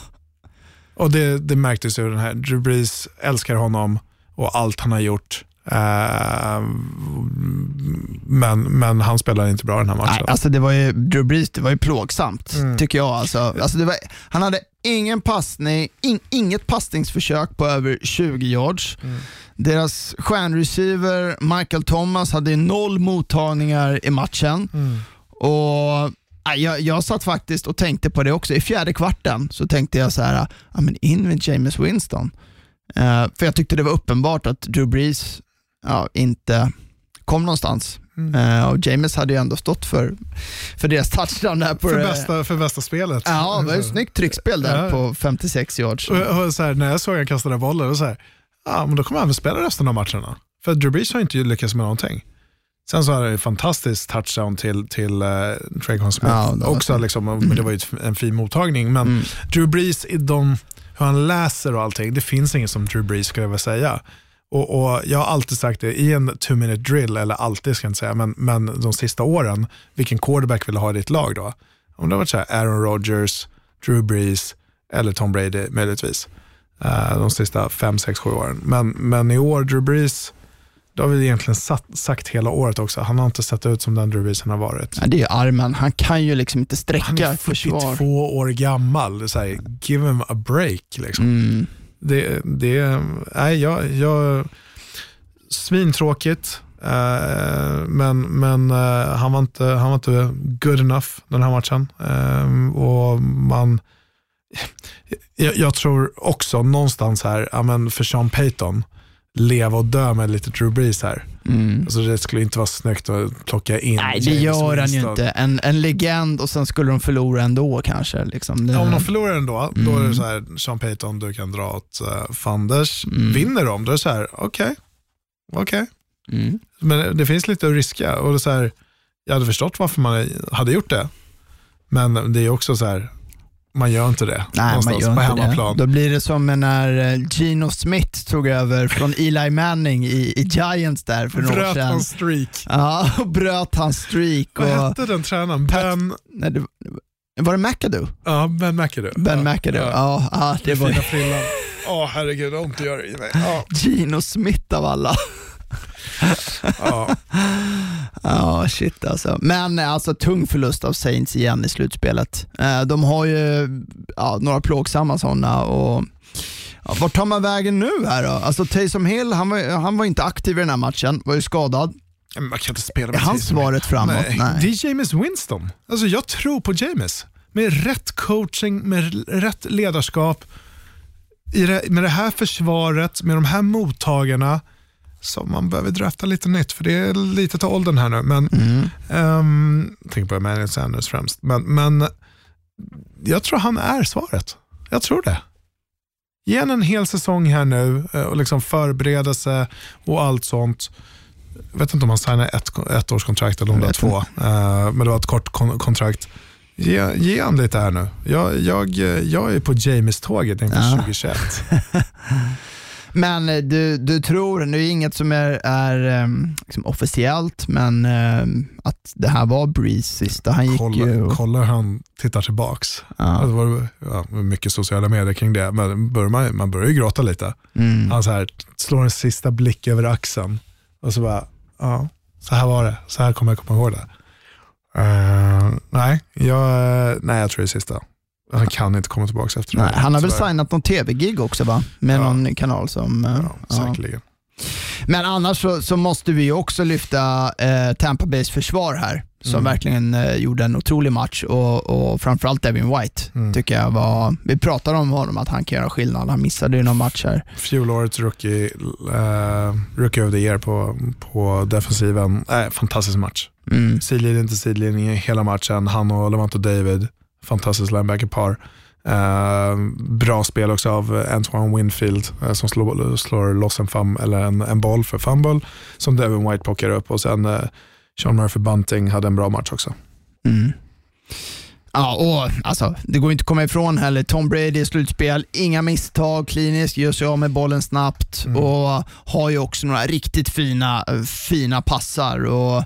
Och det, det märktes ju den här, Drew Brees älskar honom och allt han har gjort. Eh, men, men han spelar inte bra den här matchen. nej, alltså det var ju, Drew Brees, det var ju plågsamt Mm. tycker jag. Alltså, alltså det var, han hade ingen passning, in, inget passningsförsök på över 20 yards. Mm. Deras stjärnreceiver Michael Thomas hade noll mottagningar i matchen. Mm. Och jag, jag satt faktiskt och tänkte på det också. I fjärde kvarten så tänkte jag så här, ja, men in med James Winston. Eh, för jag tyckte det var uppenbart att Drew Brees ja, inte kom någonstans. Mm. Eh, och James hade ju ändå stått för, för deras touchdown där. På för, det- bästa, för bästa spelet. Ja, det var ju ett snyggt tryckspel där Ja. på 56 yards. Och, och så här, när jag såg han kasta den bollen, då så här, ja, men då kommer han väl spela resten av matcherna. För Drew Brees har inte lyckats med någonting. Sen så hade han en fantastisk touchdown till, till uh, Traycon Smith. Ja, det var också, liksom, det var ju en fin mottagning. Men Mm. Drew Brees, de, hur han läser och allting, det finns inget som Drew Brees skulle jag vilja säga. Och, och Jag har alltid sagt det, i en two minute drill, eller alltid ska jag inte säga, men, men de sista åren, vilken quarterback vill du ha i ditt lag då? Om det har varit så här, Aaron Rodgers, Drew Brees eller Tom Brady möjligtvis. Eh, de sista fem, sex, sju åren. Men, men i år, Drew Brees, det har vi egentligen satt, sagt hela året också. Han har inte sett ut som den Drew Brees han har varit. Ja, det är armen, han kan ju liksom inte Han sträcka är försvar. 42 år gammal. Är så här, give him a break. Liksom. Mm. Det, det, nej, jag, jag, svintråkigt, eh, men, men eh, han, var inte, han var inte good enough den här matchen. Eh, och man, jag, jag tror också någonstans här, amen, för Sean Payton, leva och dö med lite Drew Brees här. Mm. Alltså det skulle inte vara snyggt att plocka in Nej, det James gör han ju inte. En, en legend och sen skulle de förlora ändå kanske. Liksom. Ja, om de förlorar ändå, då är Mm. det så här, Sean Payton, du kan dra åt uh, Fanders. Mm. Vinner de, då är det så här, okej, okej. mm. Men det finns lite att riska. Och det är så här, jag hade förstått varför man hade gjort det. Men det är också så här, man gör inte det Nej, man gör på inte hemmaplan. det. Då blir det som när eh, Geno Smith tog över från Eli Manning i, i Giants där för några år Bröt sedan. hans streak. Ja, och bröt hans streak. Vad Och, hette den tränaren? Ben, nej, det, var det McAdoo? ja, ben McAdoo. Ben ja, McAdoo, Ja. ja. ja det var fina frillan. Åh herregud, vad ont det gör i mig. Ja, Geno Smith av alla. ja. Ja, shit alltså. Men eh, alltså tung förlust av Saints igen i slutspelet. Eh, De har ju ja, några plågsamma sådana och ja, vart tar man vägen nu här då? Alltså Taysom Hill, han var, han var inte aktiv i den här matchen, var ju skadad. Man kan inte spela Är med han Taysom. svaret framåt? Nej. Nej. Det är James Winston. Alltså, jag tror på James. Med rätt coaching, med rätt ledarskap, det, med det här försvaret, med de här mottagarna, så man behöver drafta lite nytt, för det är lite till åldern här nu. Men, ehm, tänk på Emmanuel Sanders främst. Men, men jag tror han är svaret. Jag tror det. Ge en hel säsong här nu eh, och liksom sig och allt sånt. Jag vet inte om han signar ett, ett års kontrakt eller om det är två. Eh, men det var ett kort kon- kontrakt. Ge, ge han lite här nu. Jag, jag, jag är på James-tåget inför Ja. 2021. Men eh, du, du tror, nu är inget som är, är ehm, liksom officiellt, men ehm, att det här var Breeze sista. Han gick ju... Kolla, och- kolla hur han tittar tillbaks. Ja. Det var ja, mycket sociala medier kring det, men börjar man, man börjar ju gråta lite. Mm. Han så här, slår en sista blick över axeln och så bara, ja, så här var det. Så här kommer jag komma ihåg det. Eh, nej, jag, nej, jag tror det är sista. Han kan inte komma tillbaka efter det. Nej, han har väl signat någon tv-gig också va? Med Ja. någon kanal som... eh, Ja, ja. säkerligen. Men annars så, så måste vi också lyfta eh, Tampa Bays försvar här, som Mm. verkligen eh, gjorde en otrolig match och, och framförallt Devin White Mm. tycker jag var, vi pratade om honom att han kan göra skillnad, han missade ju någon match här. Fjolårets rookie, uh, rookie of the year på, på defensiven. Äh, fantastisk match. Mm. Sidlinjen till sidlinje hela matchen. Han och Levanto David, fantastiskt linebacker-par. Eh, bra spel också av Antoine Winfield eh, som slår, slår loss en, fum, eller en, en boll för fumble som Devin White plockar upp och sen uh, Sean Murphy Bunting hade en bra match också. Mm. Ja, och alltså, det går inte att komma ifrån heller. Tom Brady i slutspel, inga misstag, kliniskt, gör sig av med bollen snabbt Mm. och har ju också några riktigt fina, eh, fina passar. Och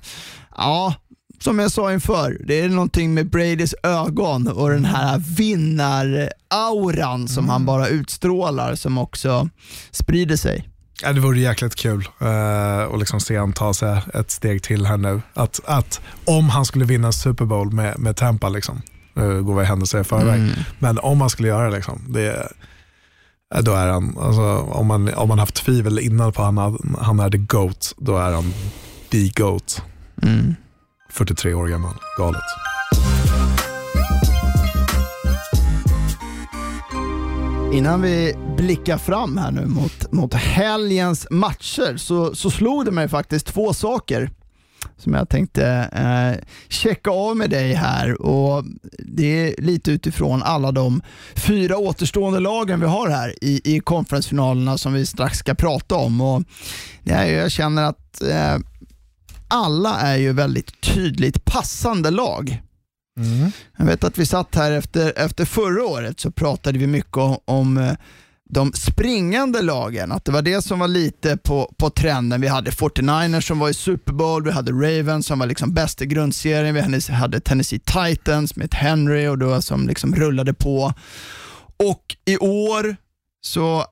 ja, som jag sa inför, det är någonting med Bradys ögon och den här vinnarauran som Mm. han bara utstrålar som också sprider sig. Ja, det vore jäkligt kul uh, att liksom se han ta sig ett steg till här nu. Att, att om han skulle vinna Super Bowl med, med Tampa, liksom, nu går vi händelser i förväg, Mm. men om han skulle göra det, liksom, det eh, då är han, alltså, om, man, om man haft tvivel innan på att han, han är the GOAT, då är han the GOAT. Mm. 43 år gammal, galet. Innan vi blickar fram här nu mot, mot helgens matcher så, så slog det mig faktiskt två saker som jag tänkte eh, checka av med dig här och det är lite utifrån alla de fyra återstående lagen vi har här i, i konferensfinalerna som vi strax ska prata om. Och ja, jag känner att eh, alla är ju väldigt tydligt passande lag. Jag vet att vi satt här efter, efter förra året så pratade vi mycket om, om eh, de springande lagen, att det var det som var lite på, på trenden. Vi hade 49ers som var i Super Bowl, vi hade Ravens som var liksom bäst i grundserien, vi hade- hade Tennessee Titans med Henry och då som liksom rullade på. Och i år så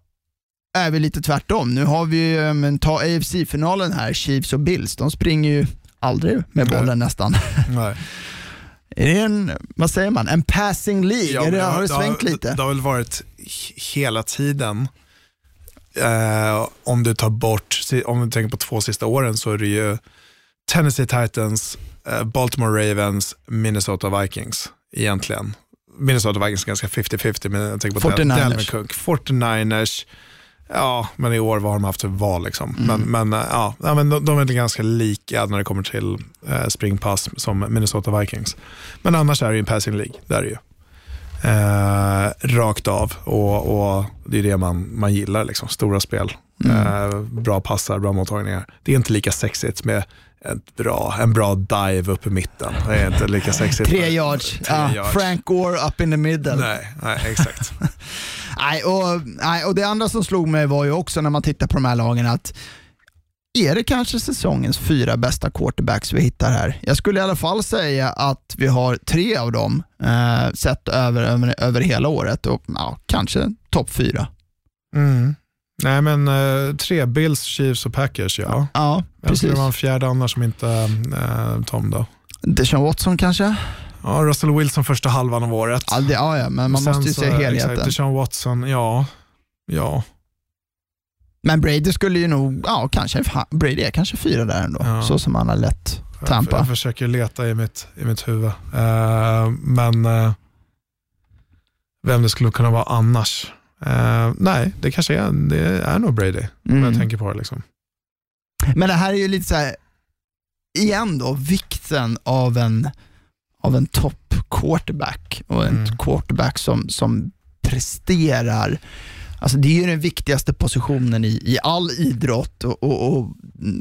är vi lite tvärtom. Nu har vi, ju, men ta AFC-finalen här, Chiefs och Bills, de springer ju aldrig med bollen nästan. Nej. Är det en, vad säger man, en passing League? Ja, det, men har det svängt lite? Det har väl varit he- hela tiden. Eh, om du tar bort, om du tänker på två sista åren så är det ju Tennessee Titans, eh, Baltimore Ravens, Minnesota Vikings egentligen. Minnesota Vikings är ganska 50-50, men jag tänker på 49ers. Delvin Cook. 49ers, ja, men i år var de haft ett val. Liksom. Men, men, eh, ja, men de, de är ganska lika när det kommer till eh, springpass som Minnesota Vikings. Men annars är det ju en passing League, där är det ju. Eh, rakt av och, och det är det man, man gillar, liksom. stora spel. Eh, bra passar, bra mottagningar. Det är inte lika sexigt med ett bra, en bra dive upp i mitten. Det är inte lika sexigt. Tre yards. Tre. Frank Gore up in the middle. Nej. Nej, nej, och, nej, och Det andra som slog mig var ju också när man tittar på de här lagen att är det kanske säsongens fyra bästa quarterbacks vi hittar här? Jag skulle i alla fall säga att vi har tre av dem eh, sett över, över, över hela året och ja, kanske topp fyra. Mm. Nej men eh, tre, Bills, Chiefs och Packers ja. Ja, precis. skulle vara en fjärde annars som inte eh, Tom då? Deshaun Watson kanske? Ja, Russell Wilson första halvan av året. Ja, det, ja, ja men man måste ju så, se helheten. Exakt, Deshaun Watson, ja. Ja. Men Brady skulle ju nog, ja kanske, Brady är kanske fyra där ändå, Ja. så som han har lett Tampa. Jag, jag försöker leta i mitt, i mitt huvud. Eh, men eh, vem det skulle kunna vara annars? Eh, nej, det kanske är, det är nog Brady. Mm. jag tänker på det. Liksom. Men det här är ju lite så här, igen då, vikten av en, av en topp quarterback och en Mm. quarterback som, som presterar. Alltså det är ju den viktigaste positionen i, i all idrott och, och, och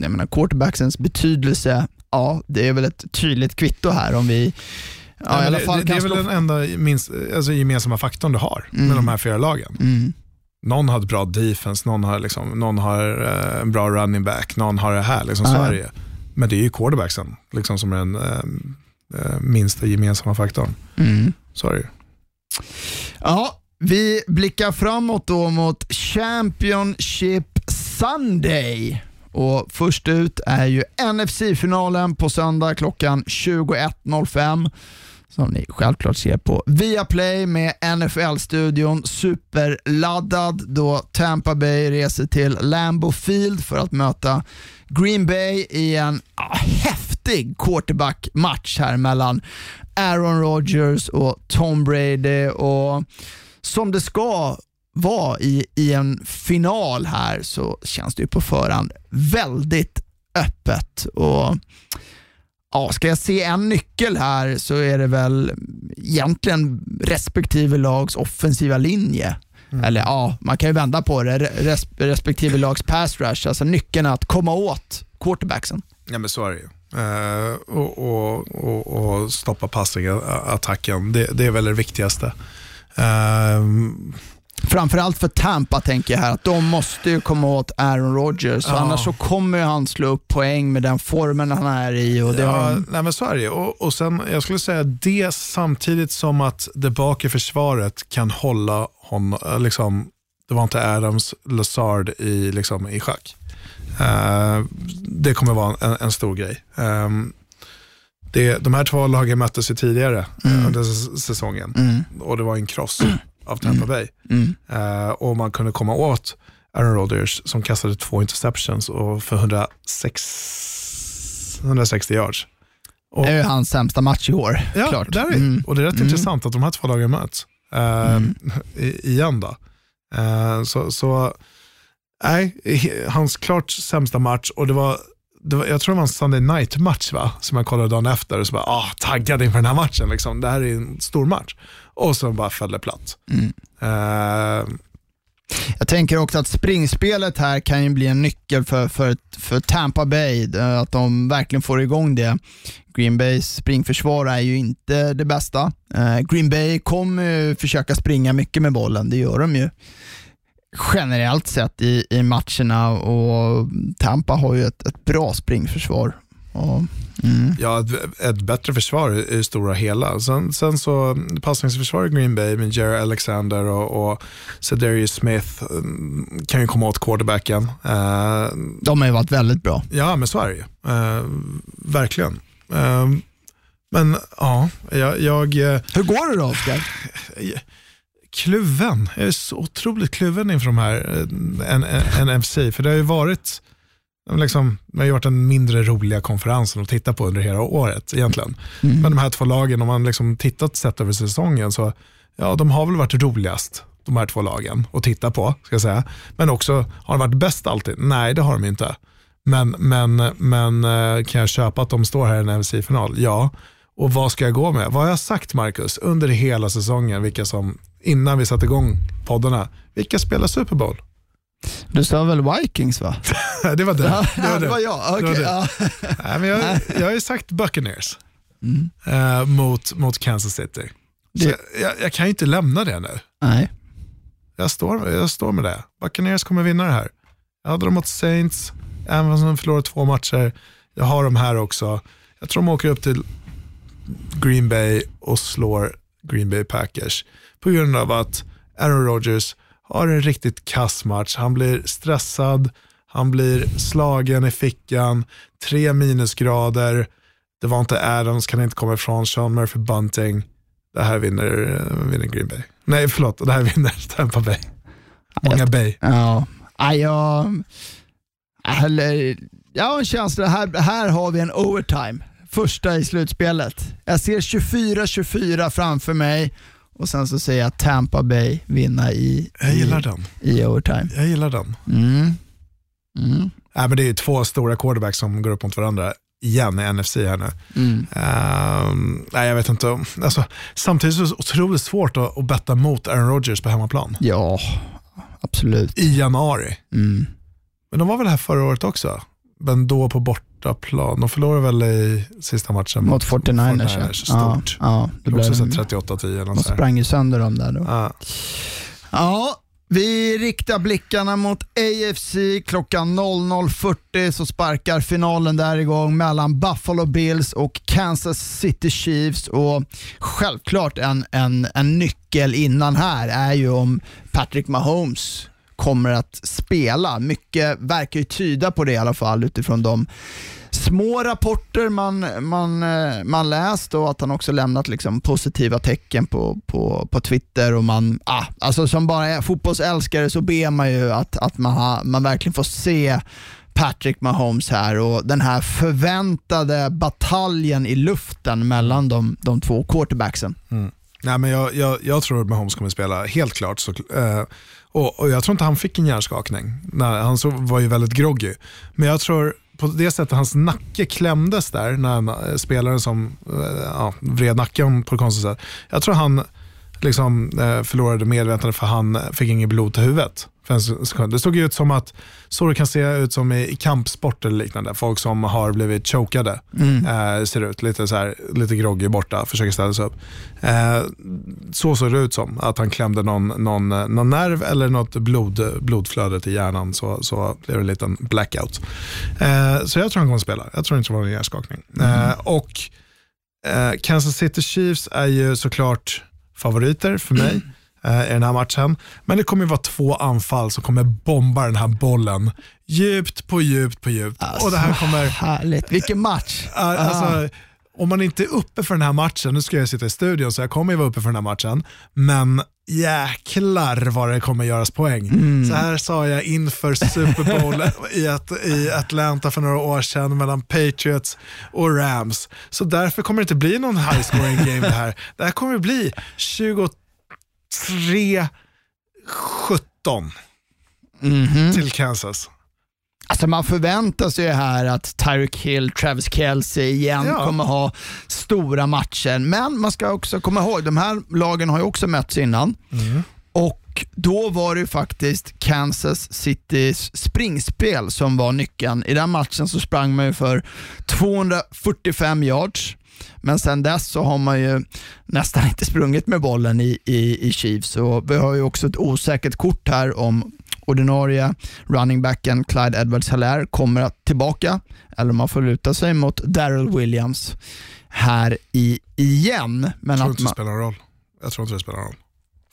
jag menar, quarterbacksens betydelse, ja det är väl ett tydligt kvitto här om vi ja, alla det, det, det är väl den enda minst, alltså, gemensamma faktorn du har Mm. med de här fyra lagen. Mm, Någon har ett bra defense, någon har, liksom, någon har eh, en bra running back, någon har det här. Liksom, Ja. ju. Men det är ju quarterbacksen liksom, som är den eh, minsta gemensamma faktorn. mm. Så är det ju. Ja, vi blickar framåt då mot Championship Sunday. Och först ut är ju NFC-finalen på söndag klockan 21.05 som ni självklart ser på Viaplay med NFL-studion superladdad då Tampa Bay reser till Lambeau Field för att möta Green Bay i en ah, häftig quarterback-match här mellan Aaron Rodgers och Tom Brady och som det ska vara i, i en final här så känns det ju på förhand väldigt öppet. Och ja, Ska jag se en nyckel här så är det väl egentligen respektive lags offensiva linje. Eller ja, man kan ju vända på det. Res, respektive lags pass rush. Alltså nyckeln att komma åt quarterbacksen. Ja, men så är det ju. Eh, och, och, och, och stoppa passing-attacken, det, det är väl det viktigaste. Eh, Framförallt för Tampa tänker jag här, att de måste ju komma åt Aaron Rodgers. Ja. Annars så kommer ju han slå upp poäng med den formen han är i. Och det har ja, han, nej, men så är det och, och sen, Jag skulle säga det samtidigt som att det bak i försvaret kan hålla honom, liksom, det var inte Adams, Lazard i, liksom, i schack. Eh, det kommer vara en, en stor grej. Um, det, de här två lagen möttes ju tidigare Mm. under säsongen mm, och det var en kross av Tampa Bay. mm. Eh, och man kunde komma åt Aaron Rodgers som kastade två interceptions och för 106, 160 yards. Och, Det är ju hans sämsta match i år. ja, klart. Där är, Mm. och det är rätt Mm. intressant att de här två lagen möts eh, i, igen. Då. Eh, så, så nej, hans klart sämsta match och det var, det var, jag tror det var en Sunday night-match va? som jag kollade dagen efter och så bara, ah, taggad inför den här matchen. Liksom. Det här är en stor match. Och så bara föll det platt. Mm. Eh, Jag tänker också att springspelet här kan ju bli en nyckel för, för, för Tampa Bay, eh, att de verkligen får igång det. Green Bays springförsvar är ju inte det bästa. Eh, Green Bay kommer ju försöka springa mycket med bollen, det gör de ju generellt sett i, i matcherna och Tampa har ju ett, ett bra springförsvar. Och, mm. Ja, ett, bättre försvar i det stora hela. Sen, sen så passningsförsvar i Green Bay med Jerry Alexander och, och Cedarius Smith mm, kan ju komma åt quarterbacken. Eh, De har ju varit väldigt bra. ja, men så är det ju. Eh, verkligen. Eh, men ja, jag, jag eh, Hur går det då Oskar? kluven. Jag är så otroligt kluven inför de här eh, en, en, NFC. För det har ju varit liksom, det har ju varit den mindre roliga konferensen att titta på under hela året egentligen. Men de här två lagen, om man liksom tittat sett över säsongen, så ja, de har väl varit roligast, de här två lagen, att titta på. Ska säga. Men också, har de varit bäst alltid? Nej, det har de inte. Men, men, men eh, kan jag köpa att de står här i en NFC-final? Ja. Och vad ska jag gå med? Vad har jag sagt Marcus under hela säsongen, vilka som, innan vi satte igång poddarna, vilka spelar Super Bowl? Du sa väl Vikings va? det var det. Ja, det, var det det. var jag. Det var det. ja. Nej, men jag, jag har ju sagt Buccaneers Mm. eh, mot, mot Kansas City. Det- jag, jag kan ju inte lämna det nu. Nej. Jag står, jag står med det. Buccaneers kommer vinna det här. Jag hade dem mot Saints, även om de förlorar två matcher. Jag har dem här också. Jag tror de åker upp till Green Bay och slår Green Bay Packers. På grund av att Aaron Rodgers har en riktigt kass match. Han blir stressad, han blir slagen i fickan, tre minusgrader. Det var inte Adams, kan inte komma ifrån. Sean Murphy Bunting. Det här vinner, vinner Green Bay. Nej, förlåt. Det här vinner Tampa Bay. Många Bay. Ja. Jag, eller, jag har en känsla, här, här har vi en overtime. Första i slutspelet. Jag ser 24-24 framför mig och sen så säger jag Tampa Bay vinna i, Jag gillar i, den. i overtime. Jag gillar den. Mm. Mm. Nej, men det är ju två stora quarterbacks som går upp mot varandra igen i NFC här nu. Mm. Ehm, nej, jag vet inte. Alltså, samtidigt så är det otroligt svårt att, att betta mot Aaron Rodgers på hemmaplan Ja, absolut. i januari. Mm. Men de var väl här förra året också? Men då på bortaplan. De förlorade väl i sista matchen Mot 49ers. 49ers ja. stort. Ja, ja, det blev också blev, så här 38-10 eller de sprang ju sönder dem där då. Ja. Ja, vi riktar blickarna mot AFC. Klockan 00.40 så sparkar finalen där igång mellan Buffalo Bills och Kansas City Chiefs. Och Självklart en, en, en nyckel innan här är ju om Patrick Mahomes kommer att spela. Mycket verkar ju tyda på det i alla fall utifrån de små rapporter man, man, eh, man läst och att han också lämnat liksom positiva tecken på, på, på Twitter. Och man, ah, alltså som bara är fotbollsälskare så ber man ju att, att man, ha, man verkligen får se Patrick Mahomes här och den här förväntade bataljen i luften mellan de, de två quarterbacksen. Mm. Nej, men jag, jag, jag tror att Mahomes kommer spela, helt klart. Så, eh, och, och Jag tror inte han fick en hjärnskakning. Nej, han så, var ju väldigt groggy. Men jag tror på det sättet hans nacke klämdes där, när eh, spelaren som eh, ja, vred nacken på ett konstigt sätt. Jag tror han liksom, eh, förlorade medvetandet för han eh, fick inget blod till huvudet. Det såg ut som att, så det kan se ut som i, kampsport eller liknande, folk som har blivit chokade eh, ser ut. Lite, så här, lite groggy borta, försöker ställa sig upp. Eh, så såg det ut som, att han klämde någon, någon, eh, någon nerv eller något blod, blodflöde till hjärnan så, så blev det en liten blackout. Eh, så jag tror han kommer att spela. Jag tror inte det var en hjärnskakning. Eh, och eh, Kansas City Chiefs är ju såklart favoriter för mig eh, i den här matchen. Men det kommer ju vara två anfall som kommer bomba den här bollen djupt på djupt på djupt. och det här kommer... Härligt, vilken match! Ja, Alltså, om man inte är uppe för den här matchen, nu ska jag sitta i studion så jag kommer ju vara uppe för den här matchen, men jäklar vad det kommer göras poäng. Så här sa jag inför Super Bowl i, att, i Atlanta för några år sedan mellan Patriots och Rams. Så därför kommer det inte bli någon high scoring game det här. Det här kommer bli 23-17 till Kansas. Alltså man förväntar sig ju här att Tyreek Hill, Travis Kelce igen Ja. kommer ha stora matcher. Men man ska också komma ihåg, de här lagen har ju också mötts innan. Och då var det ju faktiskt Kansas Citys springspel som var nyckeln. I den matchen så sprang man ju för 245 yards. Men sen dess så har man ju nästan inte sprungit med bollen i, i, i Chiefs. Och vi har ju också ett osäkert kort här om ordinarie running backen Clyde Edwards-Helaire kommer att tillbaka eller om man får luta sig mot Daryl Williams här i, igen. Men Jag tror inte det man, spelar någon roll. Jag tror inte det spelar någon roll.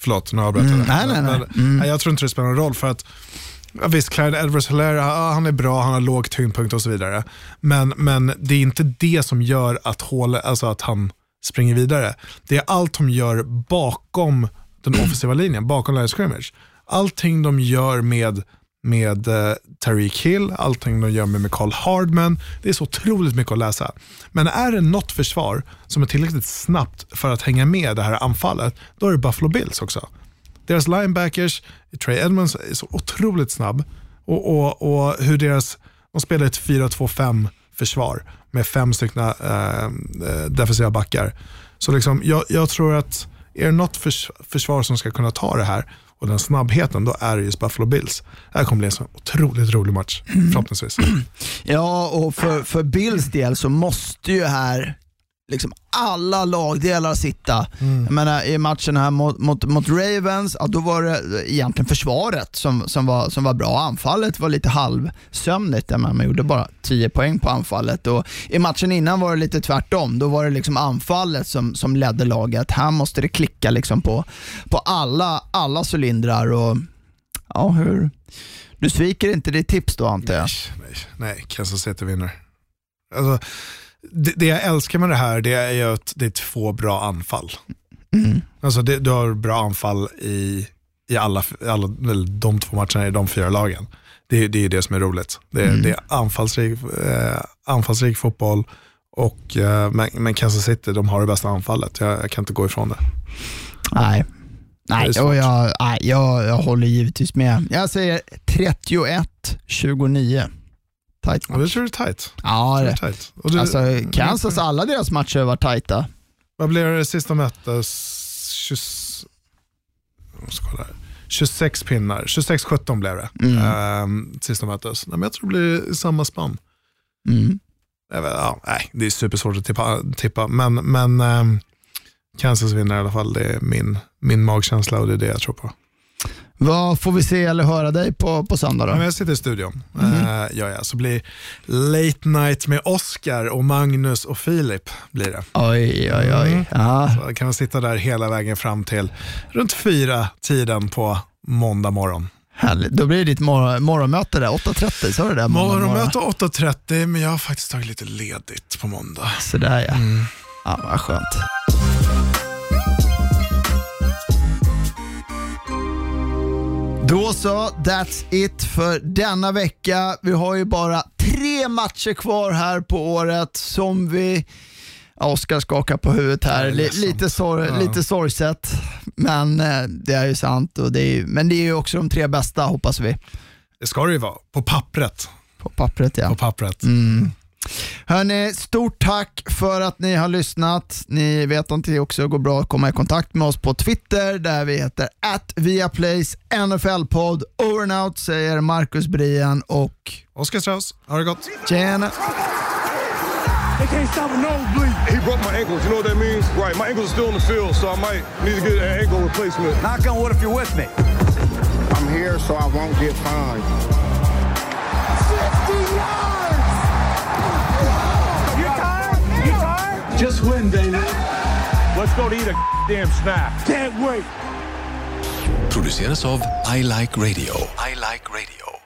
Förlåt, nu avbröt jag Mm, det. nej, nej, nej. Men, Mm. nej, Jag tror inte det spelar någon roll för att ja, Visst, Clyde edwards helaire han är bra, han har låg tyngdpunkt och så vidare. Men, men det är inte det som gör att, hål, alltså att han springer vidare. Det är allt de gör bakom den offensiva linjen, bakom line scrimmage. Allting de gör med, med eh, Tariq Hill, allting de gör med Michael Hardman. Det är så otroligt mycket att läsa. Men är det något försvar som är tillräckligt snabbt för att hänga med det här anfallet, då är det Buffalo Bills också. Deras linebackers, Trey Edmonds, är så otroligt snabb och, och, och hur deras, de spelar ett 4-2-5 försvar med fem stycken eh, defensiva backar. Så liksom, jag, jag tror att är det något förs försvar som ska kunna ta det här och den snabbheten, då är det just Buffalo Bills. Det här kommer bli en så otroligt rolig match, förhoppningsvis. Ja, och för, för Bills del så måste ju här liksom alla lagdelar sitta. Jag menar, I matchen här mot, mot, mot Ravens, ja, då var det egentligen försvaret som, som, var, som var bra. Anfallet var lite halvsömnigt, där man gjorde bara 10 poäng på anfallet. Och I matchen innan var det lite tvärtom. Då var det liksom anfallet som, som ledde laget. Här måste det klicka liksom på, på alla, alla cylindrar. Och, ja, hur? Du sviker inte ditt tips då antar jag? Nej, nej, Kansas City vinner. Alltså, det, det jag älskar med det här det är ju att det är två bra anfall. Mm. Alltså det, du har bra anfall i i alla, alla de två matcherna i de fyra lagen. Det, är- det är det som är roligt. Det, är- det är anfallsrik, eh, anfallsrik fotboll och eh, men, men Kansas City, de har det bästa anfallet. Jag, jag kan inte gå ifrån det. Nej. Nej, och jag, nej jag, jag håller givetvis med. Jag säger 31-29. Tight Ja, det match. tror jag är tight. Ja, Det tight. Och det, Alltså, Kansas, alla deras matcher varit tajta. Vad blev det? 20, jag ska kolla här. 26 pinnar, 26-17 blev det. Mm. Ehm, mötes. Nej, men jag tror det blir samma spann. Mm. Ja, nej, det är supersvårt att tippa, tippa men, men ehm, Kansas vinner i alla fall. Det är min, min magkänsla och det är det jag tror på. Vad får vi se eller höra dig på, på söndag Ja, då? jag sitter i studion, mm. gör jag. Så blir Late Night med Oscar och Magnus och Filip. blir det. Oj, oj, oj. Mm. Ja. Så kan man sitta där hela vägen fram till runt fyra tiden på måndag morgon. Härligt. Då blir det ditt mor- morgonmöte där, 8.30, sa du det? Morgonmöte 8.30 men jag har faktiskt tagit lite ledigt på måndag. Sådär ja. Mm. Ja, vad skönt. Då så, that's it för denna vecka. Vi har ju bara tre matcher kvar här på året som vi Oskar skakar på huvudet här, lite, sor- Ja. lite sorgset. Men eh, det är ju sant. Och det är, ju- men det är ju också de tre bästa hoppas vi. Det ska det ju vara, på pappret. På pappret ja. På pappret. Mm. Hörni, stort tack för att ni har lyssnat. Ni vet att det också går bra att komma i kontakt med oss på Twitter där vi heter att Viaplays NFL-podd. Over and out säger Marcus Brian och Oskar Strauss, ha det gott. tjena. They can't stop a nosebleed. He broke my ankles. You know what that means? Right. My ankles are still in the field, so I might need to get an ankle replacement. Knock on wood if you're with me. I'm here so I won't get fined. Just win, baby. Let's go to eat a damn snack. Can't wait. produceras av I Like Radio. I Like Radio.